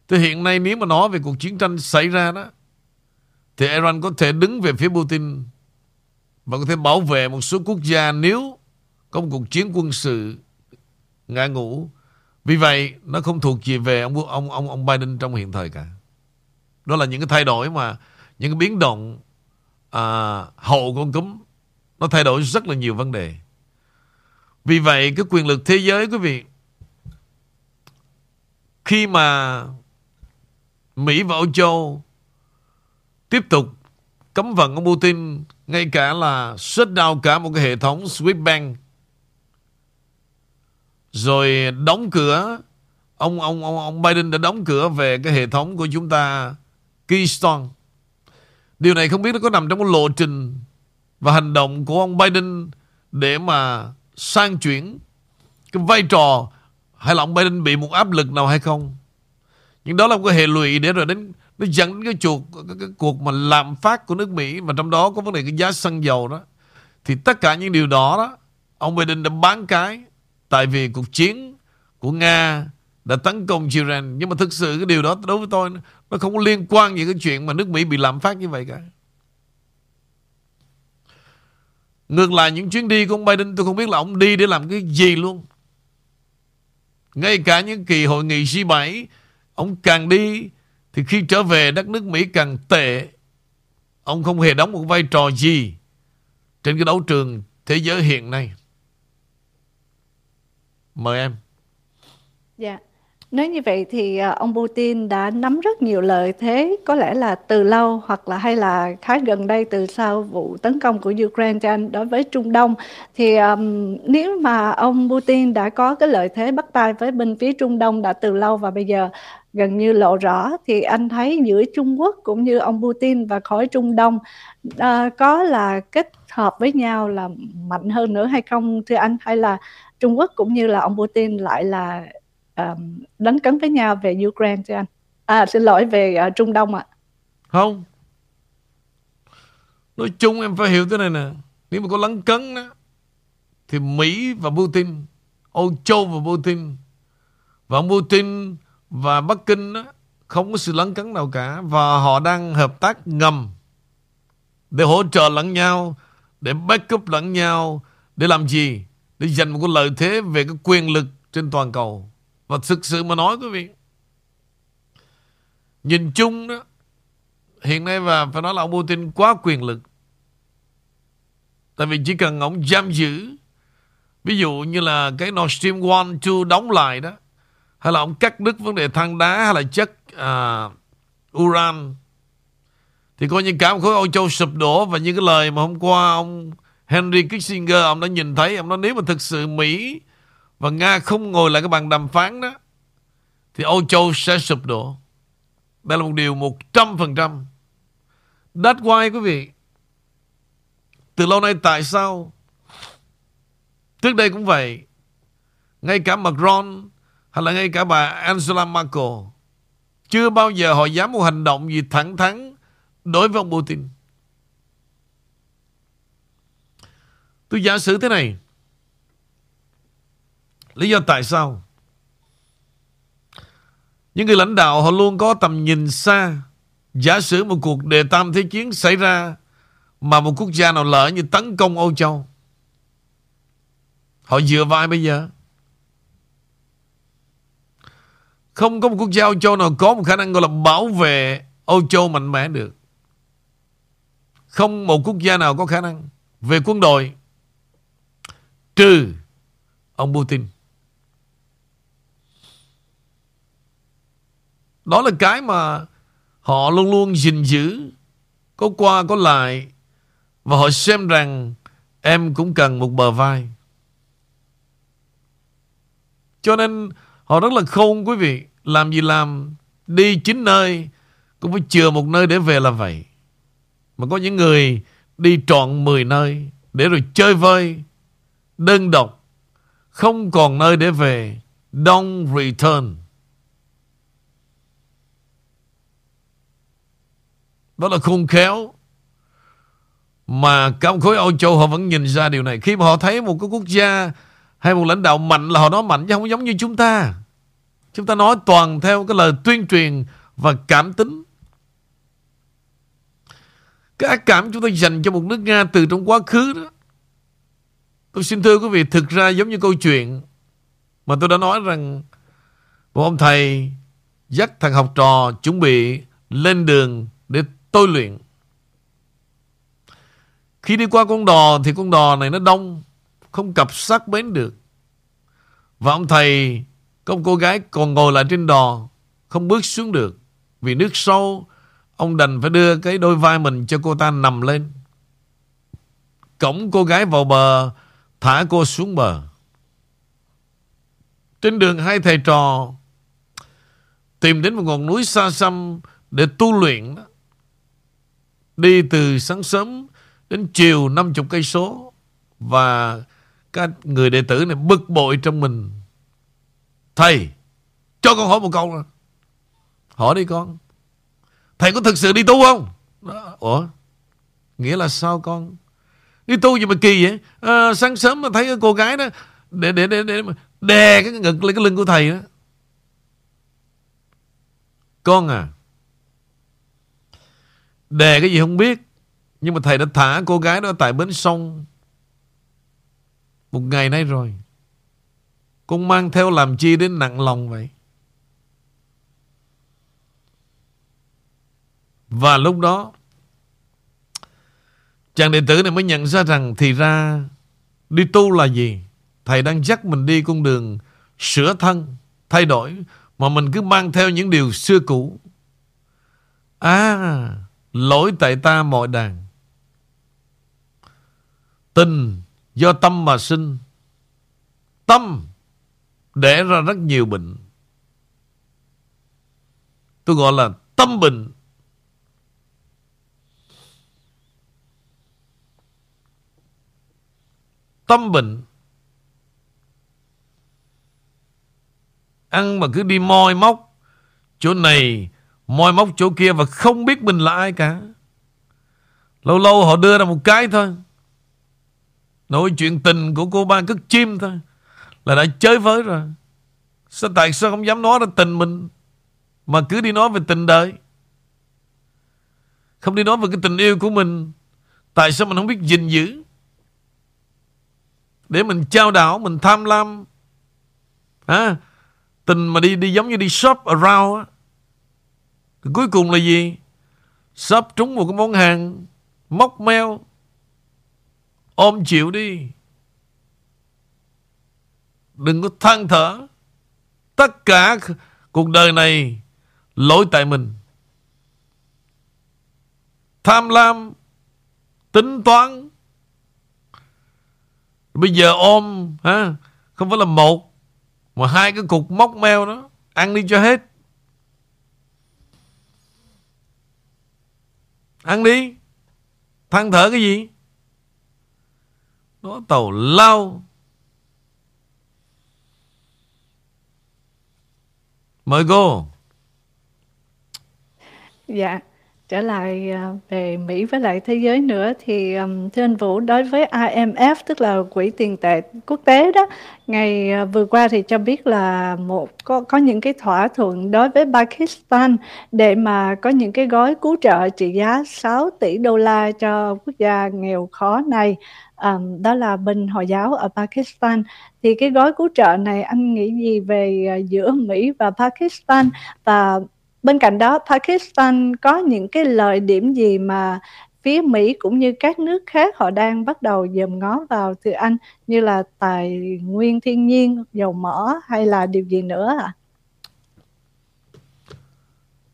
Thì hiện nay nếu mà nói về cuộc chiến tranh xảy ra đó, thì Iran có thể đứng về phía Putin và có thể bảo vệ một số quốc gia nếu có một cuộc chiến quân sự ngã ngũ vì vậy nó không thuộc gì về ông ông ông ông Biden trong hiện thời cả. Đó là những cái thay đổi mà những cái biến động à, hậu con cúm nó thay đổi rất là nhiều vấn đề. Vì vậy cái quyền lực thế giới quý vị khi mà Mỹ và Âu Châu tiếp tục cấm vận ông Putin ngay cả là shut down cả một cái hệ thống Swift Bank rồi đóng cửa ông ông ông ông Biden đã đóng cửa về cái hệ thống của chúng ta Keystone. Điều này không biết nó có nằm trong cái lộ trình và hành động của ông Biden để mà sang chuyển cái vai trò hay là ông Biden bị một áp lực nào hay không. Nhưng đó là một cái hệ lụy để rồi đến nó dẫn đến cái, chuột, cái, cái cuộc mà lạm phát của nước Mỹ mà trong đó có vấn đề cái giá xăng dầu đó. Thì tất cả những điều đó đó ông Biden đã bán cái tại vì cuộc chiến của Nga đã tấn công Iran nhưng mà thực sự cái điều đó đối với tôi, nó không có liên quan gì cái chuyện mà nước Mỹ bị lạm phát như vậy cả. Ngược lại, những chuyến đi của ông Biden, tôi không biết là ông đi để làm cái gì luôn. Ngay cả những kỳ hội nghị G7 ông càng đi thì khi trở về đất nước Mỹ càng tệ. Ông không hề đóng một vai trò gì trên cái đấu trường thế giới hiện nay mời em Dạ. Nếu như vậy thì à, ông Putin đã nắm rất nhiều lợi thế, có lẽ là từ lâu hoặc là hay là khá gần đây từ sau vụ tấn công của Ukraine cho anh đối với Trung Đông. Thì um, nếu mà ông Putin đã có cái lợi thế bắt tay với bên phía Trung Đông đã từ lâu và bây giờ gần như lộ rõ thì anh thấy giữa Trung Quốc cũng như ông Putin và khối Trung Đông uh, có là kết hợp với nhau là mạnh hơn nữa hay không thưa anh hay là Trung Quốc cũng như là ông Putin lại là um, đánh cấn với nhau về Ukraine cho anh? À xin lỗi về uh, Trung Đông ạ. À. không. Nói chung em phải hiểu thế này nè. Nếu mà có lấn cấn đó thì Mỹ và Putin Âu Châu và Putin và ông Putin và Bắc Kinh đó, không có sự lấn cấn nào cả và họ đang hợp tác ngầm để hỗ trợ lẫn nhau để backup lẫn nhau để làm gì? Để giành một cái lợi thế về cái quyền lực trên toàn cầu. Và thực sự mà nói quý vị Nhìn chung đó Hiện nay và phải nói là ông Putin quá quyền lực. Tại vì chỉ cần ông giam giữ Ví dụ như là cái Nord Stream 1, 2 đóng lại đó Hay là ông cắt đứt vấn đề than đá Hay là chất uh, uran Thì coi như cả một khối Âu Châu sụp đổ. Và như cái lời mà hôm qua ông Henry Kissinger, Ông đã nhìn thấy, Ông nói nếu mà thực sự Mỹ và Nga không ngồi lại cái bàn đàm phán đó, thì Âu Châu sẽ sụp đổ. Đây là một điều 100%. That's why, quý vị. Từ lâu nay tại sao trước đây cũng vậy, ngay cả Macron hay là ngay cả bà Angela Merkel chưa bao giờ họ dám một hành động gì thẳng thắn đối với ông Putin. Tôi giả sử thế này. Lý do tại sao? Những người lãnh đạo họ luôn có tầm nhìn xa. Giả sử một cuộc đề tam thế chiến xảy ra mà một quốc gia nào lỡ như tấn công Âu Châu. Họ dựa vai bây giờ? Không có một quốc gia Âu Châu nào có một khả năng, gọi là, bảo vệ Âu Châu mạnh mẽ được. Không một quốc gia nào có khả năng về quân đội trừ ông Putin. Đó là cái mà họ luôn luôn gìn giữ, có qua có lại. Và họ xem rằng em cũng cần một bờ vai. Cho nên họ rất là khôn quý vị. Làm gì làm, đi chín nơi, cũng phải chừa một nơi để về là vậy. Mà có những người đi trọn 10 nơi để rồi chơi vơi, đơn độc, không còn nơi để về. Don't return. Đó là khôn khéo Mà các ông khối Âu Châu họ vẫn nhìn ra điều này Khi mà họ thấy một cái quốc gia Hay một lãnh đạo mạnh là họ nói mạnh Chứ không giống như chúng ta Chúng ta nói toàn theo cái lời tuyên truyền Và cảm tính Cái ác cảm chúng ta dành cho một nước Nga Từ trong quá khứ đó Tôi xin thưa quý vị Thực ra giống như câu chuyện Mà tôi đã nói rằng Một ông thầy Dắt thằng học trò chuẩn bị lên đường để tôi luyện. Khi đi qua con đò thì con đò này nó đông, không cập sát bến được. Và ông thầy có một cô gái còn ngồi lại trên đò, không bước xuống được. Vì nước sâu, ông đành phải đưa cái đôi vai mình cho cô ta nằm lên. Cổng cô gái vào bờ, thả cô xuống bờ. Trên đường hai thầy trò tìm đến một ngọn núi xa xăm để tu luyện đó. Đi từ sáng sớm đến chiều 50 cây số và các người đệ tử này bực bội trong mình. Thầy, cho con hỏi một câu nữa. Hỏi đi con. Thầy có thực sự đi tu không? Ủa? Nghĩa là sao con? Đi tu gì mà kỳ vậy? À, sáng sớm mà thấy cái cô gái đó để để để để đè cái ngực lên cái lưng của thầy đó. Con à, đè cái gì không biết Nhưng mà thầy đã thả cô gái đó tại bến sông Một ngày nay rồi Con mang theo làm chi đến nặng lòng vậy Và lúc đó Chàng đệ tử này mới nhận ra rằng Thì ra, Đi tu là gì? Thầy đang dắt mình đi con đường Sửa thân, Thay đổi, Mà mình cứ mang theo những điều xưa cũ. À Lỗi tại ta mọi đàn. Tình do tâm mà sinh. Tâm Đẻ ra rất nhiều bệnh. Tôi gọi là tâm bệnh. Tâm bệnh Ăn mà cứ đi moi móc Chỗ này, moi móc chỗ kia và không biết mình là ai cả. Lâu lâu họ đưa ra một cái thôi. Nói chuyện tình của cô ba cất chim thôi. Là đã chơi với rồi. Sao tại sao không dám nói ra tình mình mà cứ đi nói về tình đời. Không đi nói về cái tình yêu của mình. Tại sao mình không biết gìn giữ? Để mình trao đảo, mình tham lam. À, tình mà đi đi giống như đi shop around á. Cuối cùng là gì? shop trúng một cái món hàng móc meo. Ôm chịu đi. Đừng có than thở. Tất cả cuộc đời này lỗi tại mình. Tham lam, tính toán. Bây giờ ôm ha, không phải là một mà hai cái cục móc meo đó. Ăn đi cho hết. Ăn đi. Than thở cái gì? Nó tàu lao. Mời cô. Dạ trở lại à, về Mỹ với lại thế giới nữa thì à, thưa anh Vũ đối với IMF tức là quỹ tiền tệ quốc tế đó ngày à, vừa qua thì cho biết là một có có những cái thỏa thuận đối với Pakistan để mà có những cái gói cứu trợ trị giá 6 tỷ đô la cho quốc gia nghèo khó này. Um, đó là bên hồi giáo ở Pakistan. Thì cái gói cứu trợ này anh nghĩ gì về giữa Mỹ và Pakistan? Và bên cạnh đó Pakistan có những cái lợi điểm gì mà phía Mỹ cũng như các nước khác họ đang bắt đầu dòm ngó vào từ anh như là tài nguyên thiên nhiên, dầu mỏ hay là điều gì nữa ạ? À?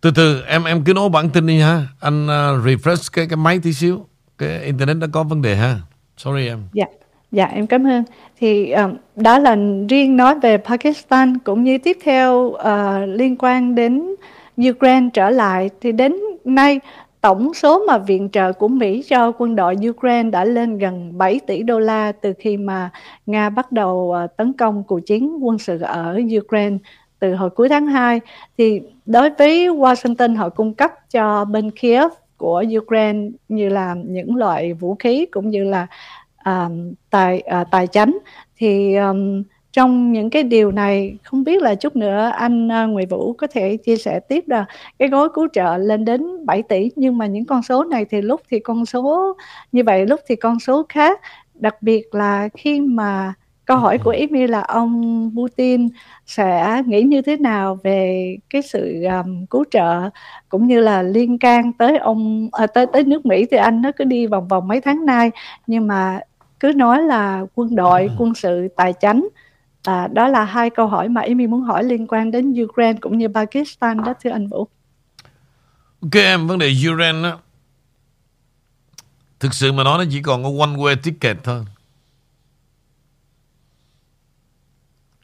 Từ từ em em cứ nói bản tin đi ha. Anh uh, refresh cái cái máy tí xíu. Cái internet đã có vấn đề ha. Sorry em. Dạ. Dạ em cảm ơn. Thì um, đó là riêng nói về Pakistan cũng như tiếp theo uh, liên quan đến Ukraine trở lại thì đến nay tổng số mà viện trợ của Mỹ cho quân đội Ukraine đã lên gần 7 tỷ đô la từ khi mà Nga bắt đầu ờ, tấn công cuộc chiến quân sự ở Ukraine từ hồi cuối tháng 2 thì đối với Washington họ cung cấp cho bên Kiev của Ukraine như là những loại vũ khí cũng như là um, tài uh, tài chánh. Thì um, trong những cái điều này không biết là chút nữa anh uh, Nguyễn Vũ có thể chia sẻ tiếp là cái gói cứu trợ lên đến 7 tỷ nhưng mà những con số này thì lúc thì con số như vậy lúc thì con số khác. Đặc biệt là khi mà câu hỏi của Amy là ông Putin sẽ nghĩ như thế nào về cái sự um, cứu trợ cũng như là liên can tới ông à, tới tới nước Mỹ thì anh nó cứ đi vòng vòng mấy tháng nay. Nhưng mà cứ nói là quân đội quân sự tài chánh à, đó là hai câu hỏi mà Amy muốn hỏi liên quan đến Ukraine cũng như Pakistan đó thưa anh Vũ Ok em vấn đề Ukraine đó, Thực sự mà nói nó chỉ còn có one way ticket thôi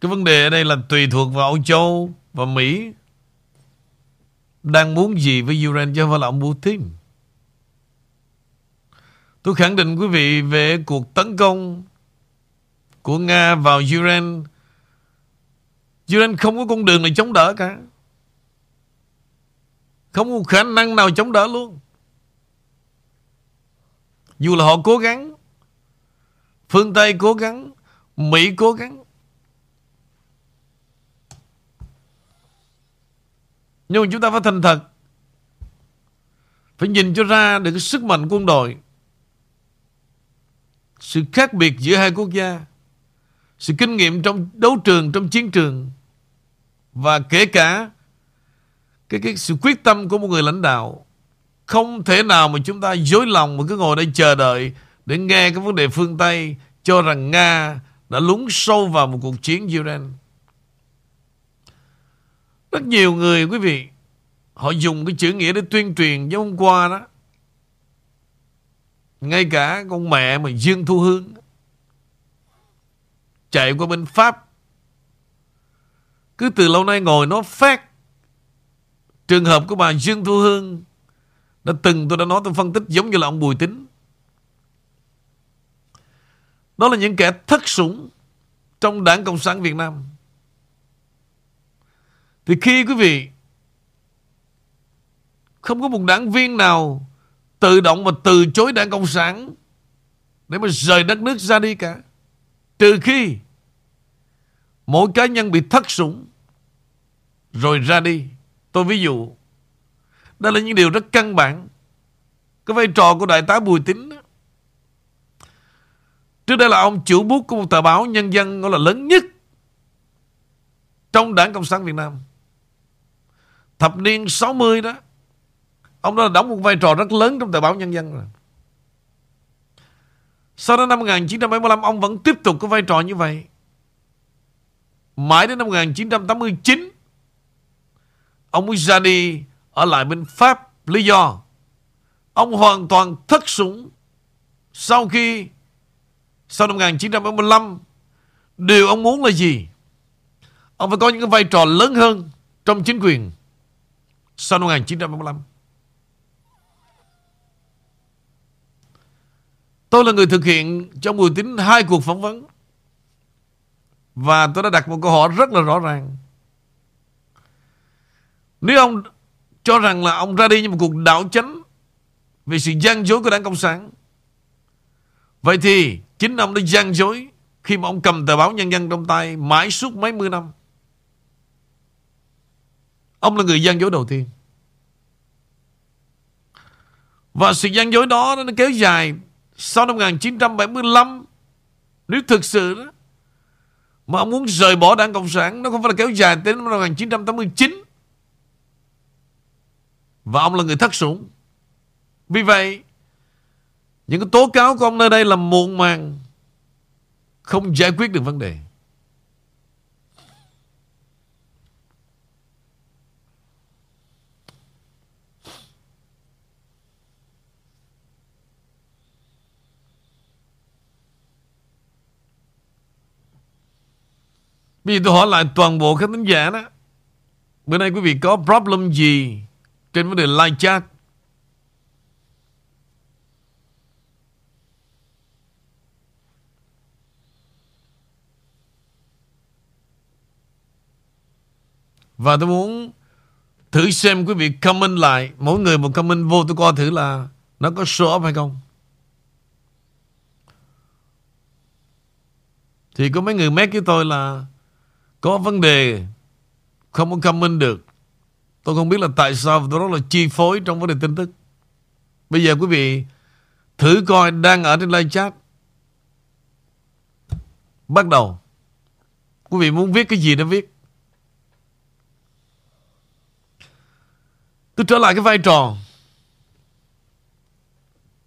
Cái vấn đề ở đây là tùy thuộc vào Âu Châu và Mỹ đang muốn gì với Ukraine chứ không phải là ông Putin. Tôi khẳng định quý vị về cuộc tấn công của Nga vào Ukraine. Ukraine không có con đường này chống đỡ cả. Không có khả năng nào chống đỡ luôn. Dù là họ cố gắng, phương Tây cố gắng, Mỹ cố gắng, Nhưng mà chúng ta phải thành thật Phải nhìn cho ra được cái sức mạnh quân đội Sự khác biệt giữa hai quốc gia sự kinh nghiệm trong đấu trường Trong chiến trường. Và kể cả cái, cái sự quyết tâm của một người lãnh đạo Không thể nào mà chúng ta dối lòng Mà cứ ngồi đây chờ đợi Để nghe cái vấn đề phương Tây Cho rằng Nga đã lún sâu vào một cuộc chiến Ukraine. Rất nhiều người quý vị Họ dùng cái chữ nghĩa để tuyên truyền Giống hôm qua đó. Ngay cả con mẹ mà Dương Thu Hương. Chạy qua bên Pháp. Cứ từ lâu nay ngồi nó phát Trường hợp của bà Dương Thu Hương Đã từng tôi đã nói tôi phân tích giống như là ông Bùi Tính. Đó là những kẻ thất sủng Trong đảng Cộng sản Việt Nam. Thì khi quý vị không có một đảng viên nào tự động và từ chối đảng Cộng sản để mà rời đất nước ra đi cả. Trừ khi mỗi cá nhân bị thất sủng rồi ra đi. Tôi ví dụ, đây là những điều rất căn bản. Cái vai trò của Đại tá Bùi Tín Trước đây là ông chủ bút của một tờ báo Nhân dân gọi là lớn nhất trong đảng Cộng sản Việt Nam. Thập niên 60 đó Ông đó đóng một vai trò rất lớn trong tờ báo Nhân dân rồi sau đó năm 1975 Ông vẫn tiếp tục có vai trò như vậy. Mãi đến năm 1989 Ông mới ra đi Ở lại bên Pháp, Lý do, Ông hoàn toàn thất sủng. Sau khi, Sau năm 1975 Điều ông muốn là gì? Ông phải có những cái vai trò lớn hơn Trong chính quyền sau năm 1975. Tôi là người thực hiện trong buổi tính hai cuộc phỏng vấn. Và tôi đã đặt một câu hỏi rất là rõ ràng. Nếu ông cho rằng là ông ra đi như một cuộc đảo chánh vì sự gian dối của đảng Cộng sản, vậy thì chính ông đã gian dối khi mà ông cầm tờ báo Nhân dân trong tay mãi suốt mấy mươi năm. Ông là người gian dối đầu tiên. Và sự gian dối đó nó kéo dài sau năm 1975. Nếu thực sự đó, mà ông muốn rời bỏ đảng Cộng sản, nó không phải là kéo dài đến năm 1989. Và ông là người thất sủng. Vì vậy, những cái tố cáo của ông nơi đây là muộn màng, không giải quyết được vấn đề. Bây giờ tôi hỏi lại toàn bộ các thính giả đó. Bữa nay quý vị có problem gì trên vấn đề live chat? Và tôi muốn thử xem quý vị comment lại. Mỗi người một comment vô, tôi coi thử là nó có show up hay không. Thì có mấy người mét với tôi là có vấn đề Không có comment được. Tôi không biết là tại sao tôi rất là chi phối Trong vấn đề tin tức. Bây giờ quý vị Thử coi đang ở trên live chat. Bắt đầu. Quý vị muốn viết cái gì đó viết. Tôi trở lại cái vai trò.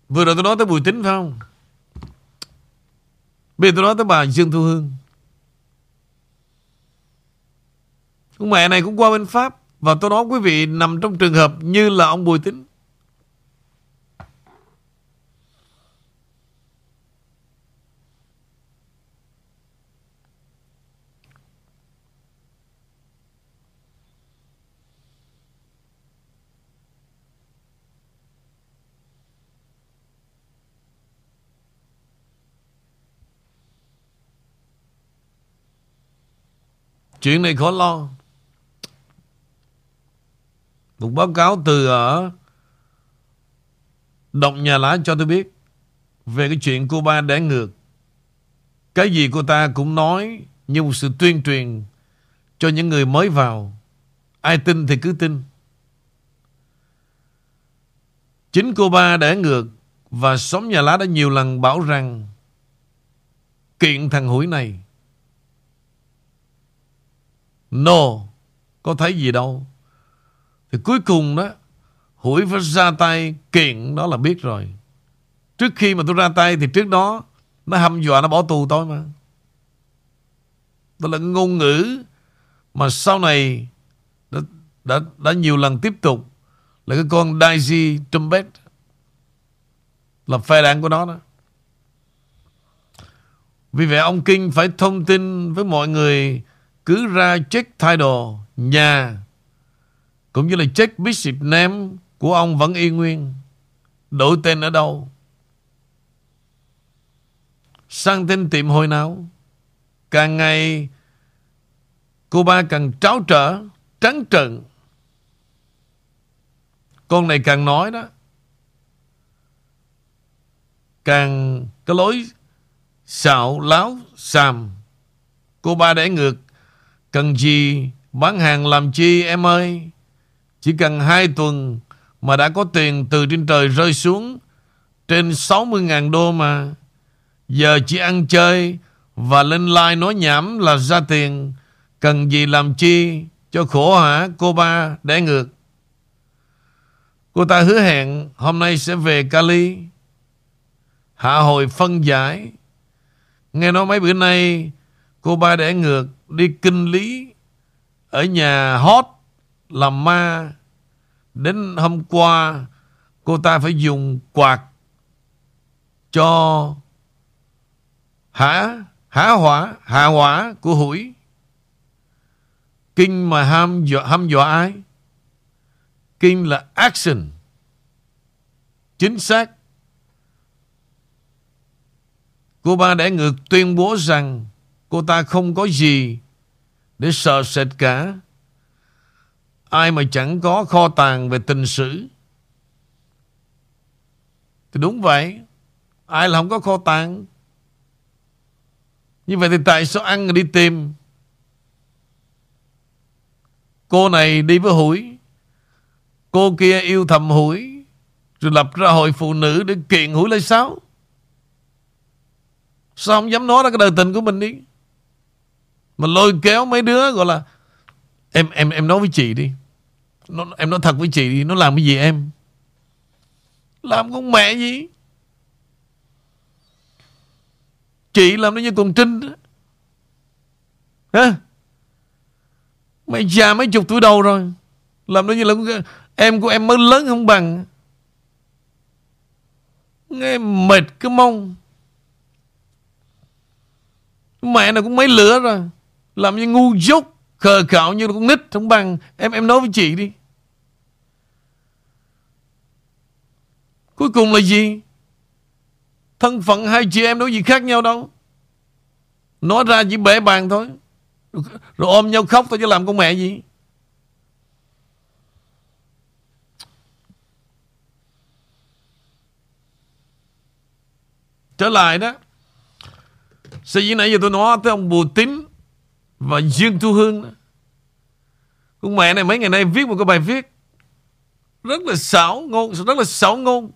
Vừa rồi tôi nói tới Bùi Tính phải không? Bây giờ tôi nói tới bà Dương Thu Hương. Con mẹ này cũng qua bên Pháp. Và tôi nói quý vị nằm trong trường hợp như là ông Bùi Tính. Chuyện này khó lo. Một báo cáo từ ờ, ở Động nhà lá cho tôi biết Về cái chuyện cô ba đẻ ngược. Cái gì cô ta cũng nói Như một sự tuyên truyền Cho những người mới vào. Ai tin thì cứ tin. Chính cô ba đẻ ngược Và xóm nhà lá đã nhiều lần bảo rằng Kiện thằng hủi này. No, Có thấy gì đâu. Thì cuối cùng đó Hủi phải ra tay kiện đó là biết rồi. Trước khi mà tôi ra tay Thì trước đó Nó hăm dọa nó bỏ tù tôi mà. Đó là ngôn ngữ Mà sau này Đã, đã, đã nhiều lần tiếp tục Là cái con Daisy Trumpet Là phe đảng của nó đó. Vì vậy ông Kinh phải thông tin với mọi người cứ ra check title nhà cũng như là check bishop name của ông vẫn y nguyên. Đổi tên ở đâu? Sang tên tiệm hồi nào? Càng ngày cô ba càng tráo trở, trắng trợn. Con này càng nói đó. Càng cái lối xạo láo xàm. Cô ba để ngược Cần gì bán hàng làm chi em ơi chỉ cần hai tuần Mà đã có tiền từ trên trời rơi xuống, Trên 60.000 đô mà. Giờ chỉ ăn chơi Và lên like nói nhảm là ra tiền. Cần gì làm chi Cho khổ hả, cô ba? Để ngược. Cô ta hứa hẹn Hôm nay sẽ về Cali. Hạ hồi phân giải. Nghe nói mấy bữa nay Cô ba để ngược đi kinh lý ở nhà hot làm ma. Đến hôm qua cô ta phải dùng quạt cho hả hả hỏa hạ hỏa của hủi kinh mà ham dọa, ham dọa ai kinh là action chính xác cô ba để ngược tuyên bố rằng cô ta không có gì để sợ sệt cả. Ai mà chẳng có kho tàng về tình sử. Thì đúng vậy. Ai là không có kho tàng. Như vậy thì tại sao ăn rồi đi tìm? Cô này đi với hủi. Cô kia yêu thầm hủi. Rồi lập ra hội phụ nữ để kiện hủi lấy sao? Sao không dám nói ra cái đời tình của mình đi? Mà lôi kéo mấy đứa, gọi là, Em em em nói với chị đi nó, Em nói thật với chị đi Nó làm cái gì em? Làm con mẹ gì? Chị làm nó như con Trinh đó. Hả? Mày già mấy chục tuổi đầu rồi Làm nó như là Em của em mới lớn không bằng. Nghe mệt cái mông. Mẹ nào cũng mấy lửa rồi làm như ngu dốt Khờ khạo như con nít không bằng. Em em nói với chị đi. Cuối cùng là gì? Thân phận hai chị em đâu gì khác nhau đâu. Nói ra chỉ bể bàn thôi. Rồi, rồi ôm nhau khóc thôi chứ làm con mẹ gì? Trở lại đó Sở dĩ nãy giờ tôi nói tới ông Bùi Tín và Dương Thu Hương Con mẹ này mấy ngày nay viết một cái bài viết Rất là xảo ngôn Rất là xảo ngôn.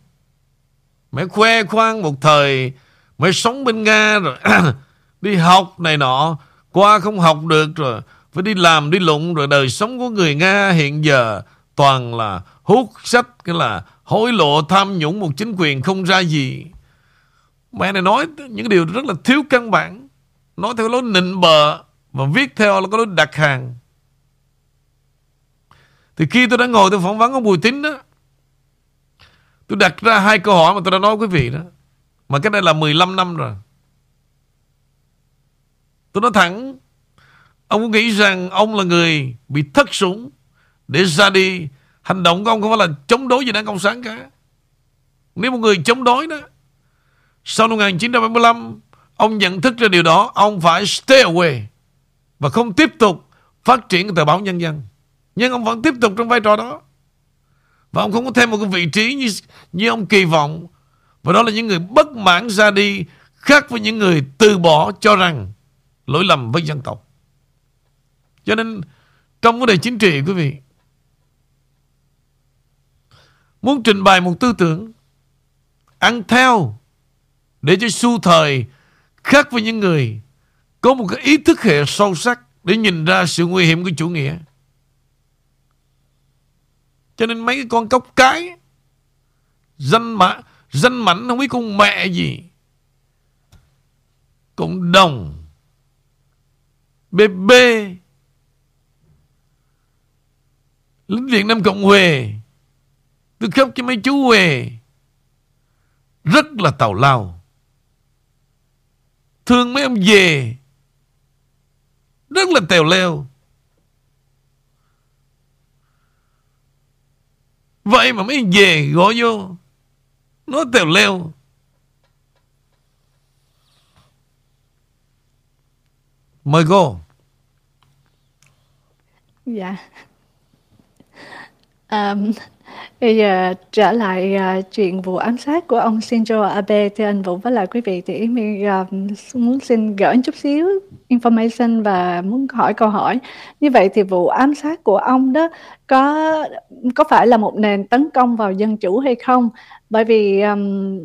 Mẹ khoe khoang một thời, Mẹ sống bên Nga rồi, Đi học này nọ. Qua không học được rồi, Phải đi làm, đi lụng Rồi đời sống của người Nga hiện giờ Toàn là hút sách, Cái là hối lộ, tham nhũng Một chính quyền không ra gì. Mẹ này nói những điều rất là thiếu căn bản. Nói theo lối nịnh bợ Và viết theo là có lối đặt hàng. Thì khi tôi đã ngồi tôi phỏng vấn ông Bùi Tín đó Tôi đặt ra hai câu hỏi mà tôi đã nói quý vị đó. Mà cái này là 15 năm rồi. Tôi nói thẳng, Ông có nghĩ rằng ông là người bị thất sủng Để ra đi, Hành động của ông không phải là chống đối với đảng Cộng sản cả? Nếu một người chống đối đó, Sau năm 1975 Ông nhận thức ra điều đó, Ông phải stay away Và không tiếp tục phát triển tờ báo nhân dân. Nhưng ông vẫn tiếp tục trong vai trò đó. Và ông không có thêm một cái vị trí như, như ông kỳ vọng. Và đó là những người bất mãn ra đi Khác với những người từ bỏ cho rằng Lỗi lầm với dân tộc. Cho nên Trong vấn đề chính trị quý vị Muốn trình bày một tư tưởng Ăn theo Để cho xu thời Khác với những người Có một cái ý thức hệ sâu sắc Để nhìn ra sự nguy hiểm của chủ nghĩa. Cho nên mấy cái con cốc cái, dân mã dân mảnh không biết con mẹ gì. Cộng đồng. BB Lính Việt Nam Cộng hòa Tôi khóc cho mấy chú Huề Rất là tào lao. Thương mấy ông về. Rất là tèo leo. Vậy mà mới về gọi vô. Nó tèo leo. Mời cô. Dạ. Um, Bây giờ trở lại uh, chuyện vụ ám sát của ông Shinzo Abe. Thì anh Vũ với lại quý vị thì mình uh, à, muốn xin gửi chút xíu information và muốn hỏi câu hỏi. Như vậy thì vụ ám sát của ông đó có có phải là một nền tấn công vào dân chủ hay không? Bởi vì um,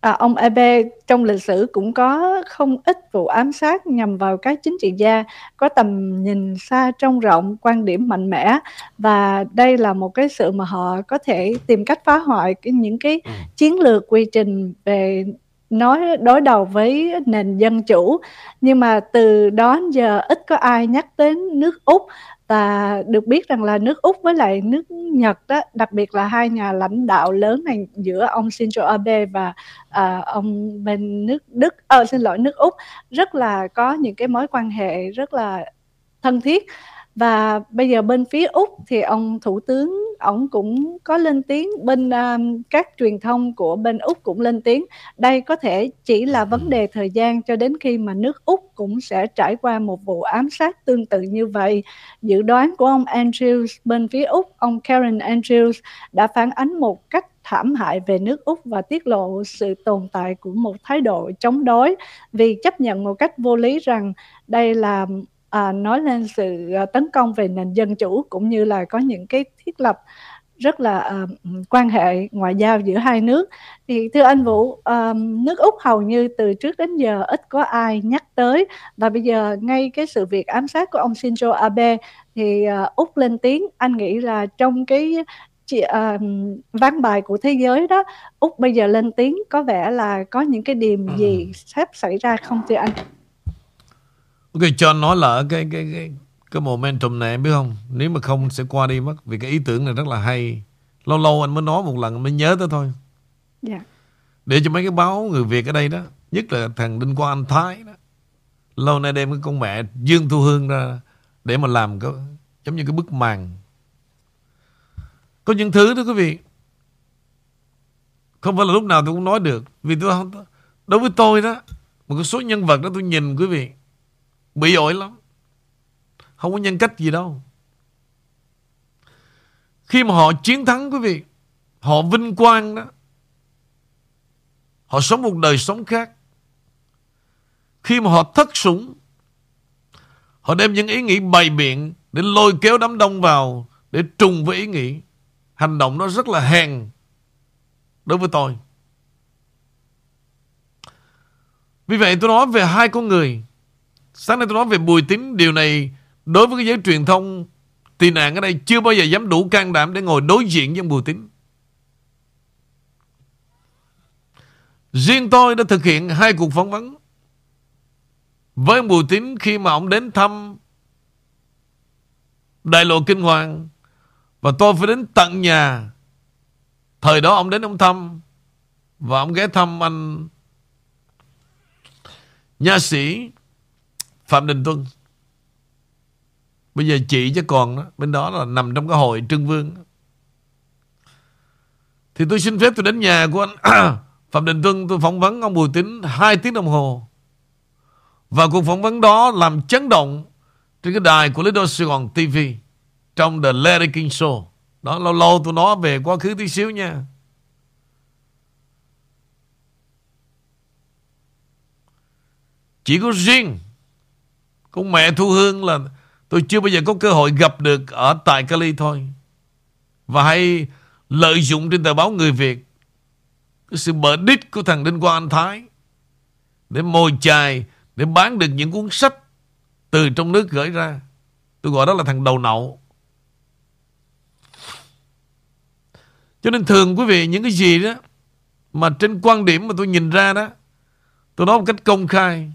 À, ông Abe trong lịch sử cũng có không ít vụ ám sát nhằm vào các chính trị gia có tầm nhìn xa trông rộng, quan điểm mạnh mẽ. Và đây là một cái sự mà họ có thể tìm cách phá hoại cái, những cái ừ. chiến lược quy trình về nói đối đầu với nền dân chủ. Nhưng mà từ đó giờ ít có ai nhắc đến nước úc và được biết rằng là nước Úc với lại nước Nhật đó đặc biệt là hai nhà lãnh đạo lớn này giữa ông Shinzo Abe và à, ông bên nước Đức ờ, xin lỗi nước Úc rất là có những cái mối quan hệ rất là thân thiết. Và bây giờ bên phía úc thì ông thủ tướng ông cũng có lên tiếng bên um, các truyền thông của bên úc cũng lên tiếng. Đây có thể chỉ là vấn đề thời gian cho đến khi mà nước úc cũng sẽ trải qua một vụ ám sát tương tự như vậy. Dự đoán của ông andrews bên phía úc ông karen andrews đã phản ánh một cách thảm hại về nước Úc và tiết lộ sự tồn tại của một thái độ chống đối. Vì chấp nhận một cách vô lý rằng đây là à, nói lên sự à, tấn công về nền dân chủ cũng như là có những cái thiết lập rất là uh, quan hệ ngoại giao giữa hai nước. Thì thưa anh Vũ uh, nước Úc hầu như từ trước đến giờ ít có ai nhắc tới. Và bây giờ ngay cái sự việc ám sát của ông Shinzo Abe thì uh, Úc lên tiếng. Anh nghĩ là trong cái chị uh, văn bài của thế giới đó Úc bây giờ lên tiếng. Có vẻ là có những cái điểm gì sắp xảy ra không thưa anh Ok, cho nói là cái cái cái cái momentum này em biết không? Nếu mà không sẽ qua đi mất vì cái ý tưởng này rất là hay. Lâu lâu anh mới nói một lần mới nhớ tới thôi. Dạ. Yeah. Để cho mấy cái báo người Việt ở đây đó, nhất là thằng Đinh Quang Anh Thái đó. Lâu nay đem cái con mẹ Dương Thu Hương ra để mà làm cái giống như cái bức màn. Có những thứ đó quý vị không phải là lúc nào tôi cũng nói được vì tôi không đối với tôi đó một cái số nhân vật đó tôi nhìn quý vị Bị ổi lắm. Không có nhân cách gì đâu. Khi mà họ chiến thắng, quý vị, Họ vinh quang đó, Họ sống một đời sống khác. Khi mà họ thất sủng, Họ đem những ý nghĩ bày biện Để lôi kéo đám đông vào Để trùng với ý nghĩ. Hành động đó rất là hèn Đối với tôi. Vì vậy tôi nói về hai con người. Sáng nay tôi nói về Bùi Tín Điều này đối với cái giới truyền thông, Tị nạn ở đây chưa bao giờ dám đủ can đảm Để ngồi đối diện với Bùi Tín Riêng tôi đã thực hiện hai cuộc phỏng vấn với ông Bùi Tín khi mà ông đến thăm Đại lộ Kinh Hoàng và tôi phải đến tận nhà. Thời đó ông đến ông thăm và ông ghé thăm anh nha sĩ Phạm Đình Tuân. Bây giờ chị chứ còn đó, bên đó là nằm trong cái hội Trưng Vương. Thì tôi xin phép tôi đến nhà của anh Phạm Đình Tuân tôi phỏng vấn ông Bùi Tín 2 tiếng đồng hồ. Và cuộc phỏng vấn đó làm chấn động trên cái đài của Little Sài Gòn TV trong The Larry King Show. Đó lâu lâu tôi nói về quá khứ tí xíu nha. Chỉ có riêng con mẹ Thu Hương là tôi chưa bao giờ có cơ hội gặp được ở tại Cali thôi. Và hay lợi dụng trên tờ báo Người Việt cái sự bở đít của thằng Đinh Quang Anh Thái để mồi chài, để bán được những cuốn sách từ trong nước gửi ra. Tôi gọi đó là thằng đầu nậu. Cho nên thường quý vị, những cái gì đó mà trên quan điểm mà tôi nhìn ra đó, tôi nói một cách công khai.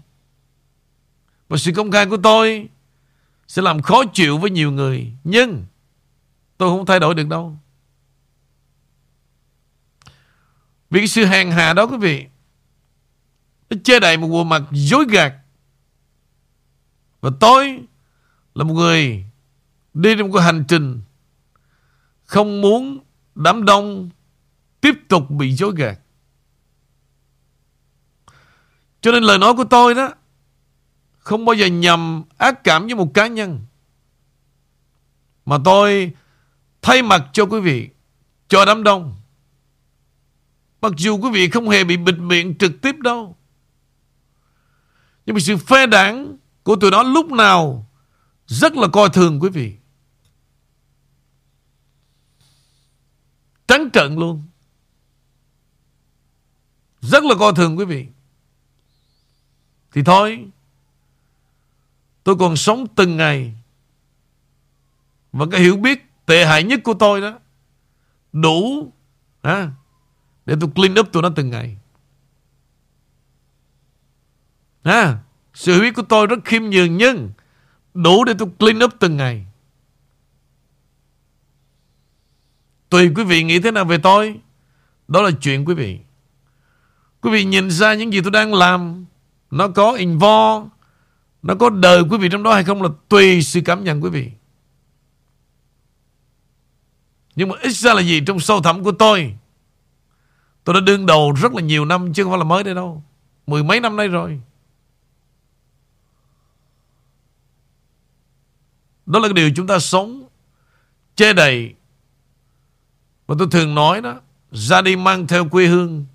Và sự công khai của tôi sẽ làm khó chịu với nhiều người. Nhưng tôi không thay đổi được đâu. Vì cái sự hèn hà đó, quý vị, Nó che đậy một bộ mặt dối gạt Và tôi Là một người Đi trong một hành trình Không muốn đám đông Tiếp tục bị dối gạt Cho nên lời nói của tôi đó không bao giờ nhầm ác cảm với một cá nhân Mà tôi Thay mặt cho quý vị Cho đám đông Mặc dù quý vị không hề bị bịt miệng trực tiếp đâu. Nhưng mà sự phê đảng của tụi nó lúc nào rất là coi thường quý vị. Trắng trận luôn. Rất là coi thường quý vị. Thì thôi, tôi còn sống từng ngày. Và cái hiểu biết tệ hại nhất của tôi đó, đủ ha, để tôi clean up tụi nó từng ngày. À, Sự hiểu biết của tôi rất khiêm nhường Nhưng đủ để tôi clean up từng ngày. Tùy quý vị nghĩ thế nào về tôi Đó là chuyện quý vị. Quý vị nhìn ra những gì tôi đang làm Nó có involve nó có đời quý vị trong đó hay không Là tùy sự cảm nhận quý vị. Nhưng mà ít ra là gì? Trong sâu thẳm của tôi Tôi đã đương đầu rất là nhiều năm Chứ không phải là mới đây đâu. Mười mấy năm nay rồi. Đó là cái điều chúng ta sống, Che đầy Và tôi thường nói đó, Ra đi mang theo quê hương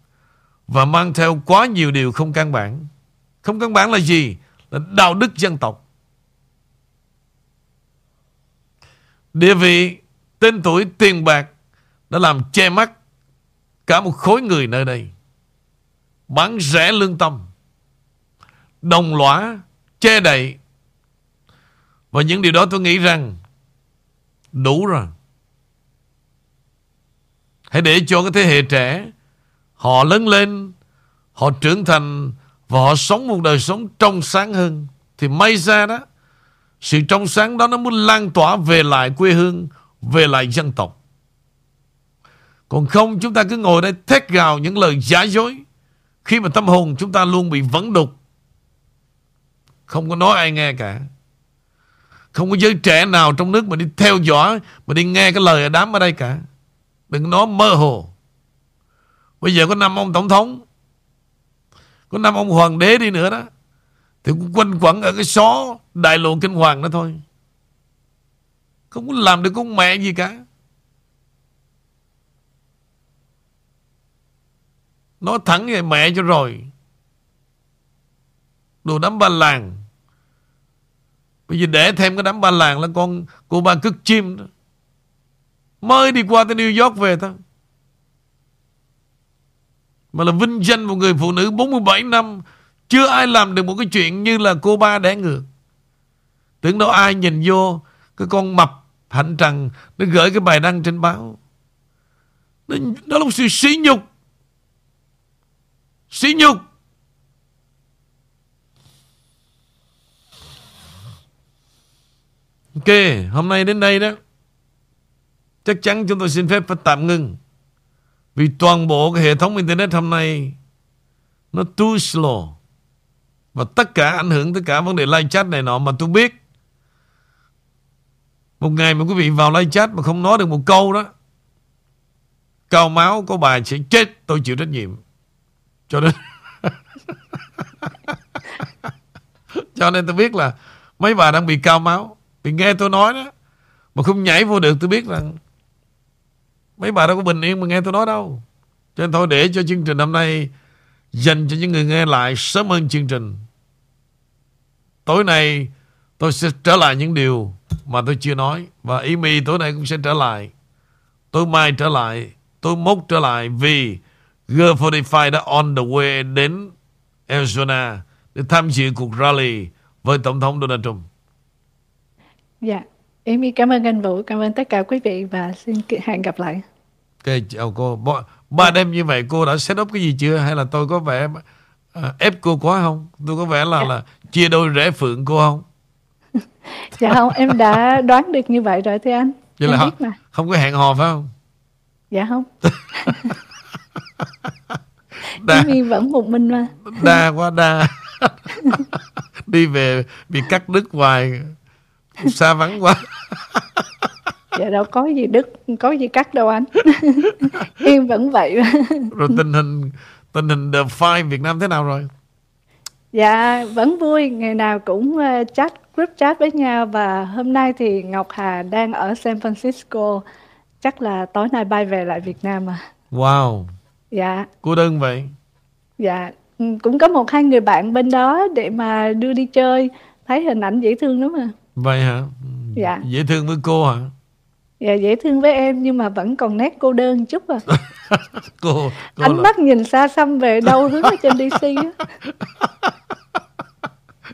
Và mang theo quá nhiều điều không căn bản. Không căn bản là gì? Là đạo đức dân tộc. Địa vị, Tên tuổi, tiền bạc Đã làm che mắt Cả một khối người nơi đây. Bán rẻ lương tâm, Đồng lõa, Che đậy. Và những điều đó tôi nghĩ rằng Đủ rồi. Hãy để cho cái thế hệ trẻ Họ lớn lên, Họ trưởng thành và họ sống một đời sống trong sáng hơn Thì may ra đó Sự trong sáng đó nó muốn lan tỏa về lại quê hương Về lại dân tộc còn không chúng ta cứ ngồi đây thét gào những lời giả dối. Khi mà tâm hồn chúng ta luôn bị vấn đục. Không có nói ai nghe cả. Không có giới trẻ nào trong nước mà đi theo dõi, mà đi nghe cái lời đám ở đây cả. Đừng nói mơ hồ. Bây giờ có năm ông tổng thống, có năm ông hoàng đế đi nữa đó, thì cũng quanh quẩn ở cái xó đại lộ kinh hoàng đó thôi. Không có làm được con mẹ gì cả. Nói thẳng về mẹ cho rồi Đồ đám ba làng Bây giờ để thêm cái đám ba làng là con cô ba cức chim đó. Mới đi qua tới New York về thôi mà là vinh danh một người phụ nữ 47 năm Chưa ai làm được một cái chuyện như là cô ba đẻ ngược. Tưởng đâu ai nhìn vô cái con mập hạnh trần nó gửi cái bài đăng trên báo. nó đó là một sự sỉ nhục. Sỉ nhục. Ok, hôm nay đến đây đó. Chắc chắn chúng tôi xin phép phải tạm ngưng. Vì toàn bộ cái hệ thống Internet hôm nay, nó too slow. Và tất cả ảnh hưởng tất cả vấn đề live chat này nọ mà tôi biết. Một ngày mà quý vị vào live chat mà không nói được một câu đó. Cao máu của bà sẽ chết, tôi chịu trách nhiệm. Cho nên Cho nên tôi biết là mấy bà đang bị cao máu. Vì nghe tôi nói đó, mà không nhảy vô được, tôi biết rằng mấy bà đâu có bình yên mà nghe tôi nói đâu. Cho nên thôi để cho chương trình hôm nay dành cho những người nghe lại sớm hơn chương trình. Tối nay tôi sẽ trở lại những điều mà tôi chưa nói. Và ý mì tối nay cũng sẽ trở lại. Tối mai trở lại. Tối mốt trở lại vì G45 đã on the way đến Arizona để tham dự cuộc rally với Tổng thống Donald Trump. Dạ, Amy cảm ơn anh Vũ, cảm ơn tất cả quý vị và xin hẹn gặp lại. Ok, chào cô. Ba, ba đêm như vậy cô đã set up cái gì chưa? Hay là tôi có vẻ à, ép cô quá không? Tôi có vẻ là là chia đôi rẽ phượng cô không? dạ không, em đã đoán được như vậy rồi thưa anh. Vậy em là biết mà. không có hẹn hò phải không? Dạ không. Đa, Amy vẫn một mình mà. đa quá đa. Đi về bị cắt đứt hoài. Xa vắng quá. Dạ đâu có gì đứt, có gì cắt đâu anh. em vẫn vậy. Rồi tình hình tình hình The Five Việt Nam thế nào rồi? Dạ vẫn vui, ngày nào cũng uh, chat group chat với nhau và hôm nay thì Ngọc Hà đang ở San Francisco, chắc là tối nay bay về lại Việt Nam mà. Wow, Dạ, cô đơn vậy. dạ Ừ, cũng có một hai người bạn bên đó để mà đưa đi chơi, thấy hình ảnh dễ thương lắm mà. Vậy hả? Dạ. Dễ thương với cô hả? Dạ dễ thương với em nhưng mà vẫn còn nét cô đơn chút à. Cô, cô Ánh là, mắt nhìn xa xăm về đâu hướng ở trên DC á.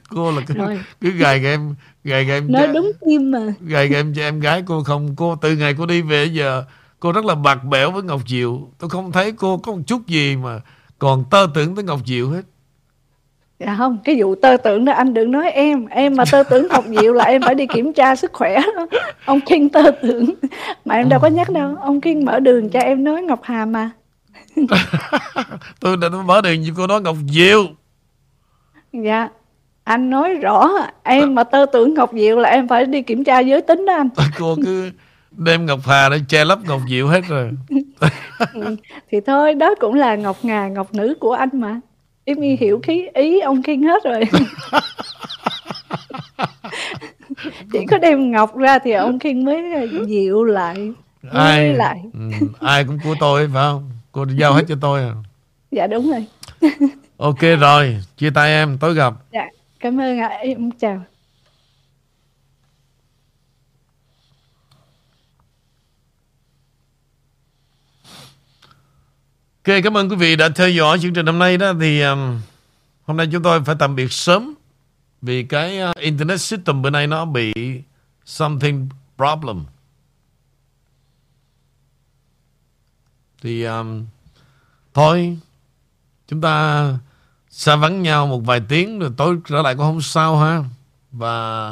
cô là cứ, Rồi. cứ gài em gài em Nói đúng tim mà. gài em cho em gái cô không cô từ ngày cô đi về giờ cô rất là bạc bẽo với Ngọc Diệu tôi không thấy cô có một chút gì mà còn tơ tưởng tới Ngọc Diệu hết Dạ không, cái vụ tơ tưởng đó anh đừng nói em. Em mà tơ tưởng học diệu là em phải đi kiểm tra sức khỏe. Đó. Ông Kiên tơ tưởng. Mà em đâu có nhắc đâu. Ông Kiên mở đường cho em nói Ngọc Hà mà. Tôi đã mở đường cho cô nói Ngọc Diệu. Dạ Anh nói rõ. Em mà tơ tưởng Ngọc Diệu là em phải đi kiểm tra giới tính đó anh. Cô cứ đem Ngọc Hà để che lấp Ngọc Diệu hết rồi. Ừ, Thì thôi đó cũng là Ngọc Ngà Ngọc Nữ của anh mà Em y hiểu khí ý ông Kiên hết rồi. Chỉ có đem Ngọc ra thì ông Kiên mới dịu lại ai? lại. Ừ, ai cũng của tôi phải không? Cô giao hết cho tôi à? Dạ đúng rồi. Ok rồi chia tay em tối gặp. Dạ, cảm ơn ạ. Em chào. Ok, cảm ơn quý vị đã theo dõi chương trình hôm nay đó thì um, hôm nay chúng tôi phải tạm biệt sớm vì cái uh, internet system bữa nay nó bị something problem. Thì um, thôi chúng ta xa vắng nhau một vài tiếng rồi tối trở lại cũng không sao ha. Và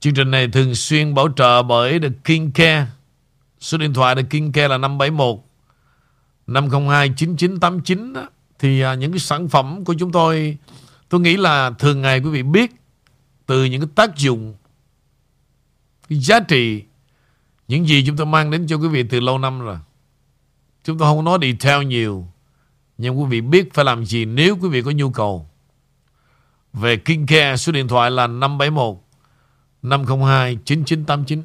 chương trình này thường xuyên bảo trợ bởi The King Care. Số điện thoại The King Care là 571 502 9989 đó, thì à, những cái sản phẩm của chúng tôi tôi nghĩ là thường ngày quý vị biết từ những cái tác dụng cái giá trị những gì chúng tôi mang đến cho quý vị từ lâu năm rồi. Chúng tôi không nói detail nhiều nhưng quý vị biết phải làm gì nếu quý vị có nhu cầu. Về King Care số điện thoại là 571 502 9989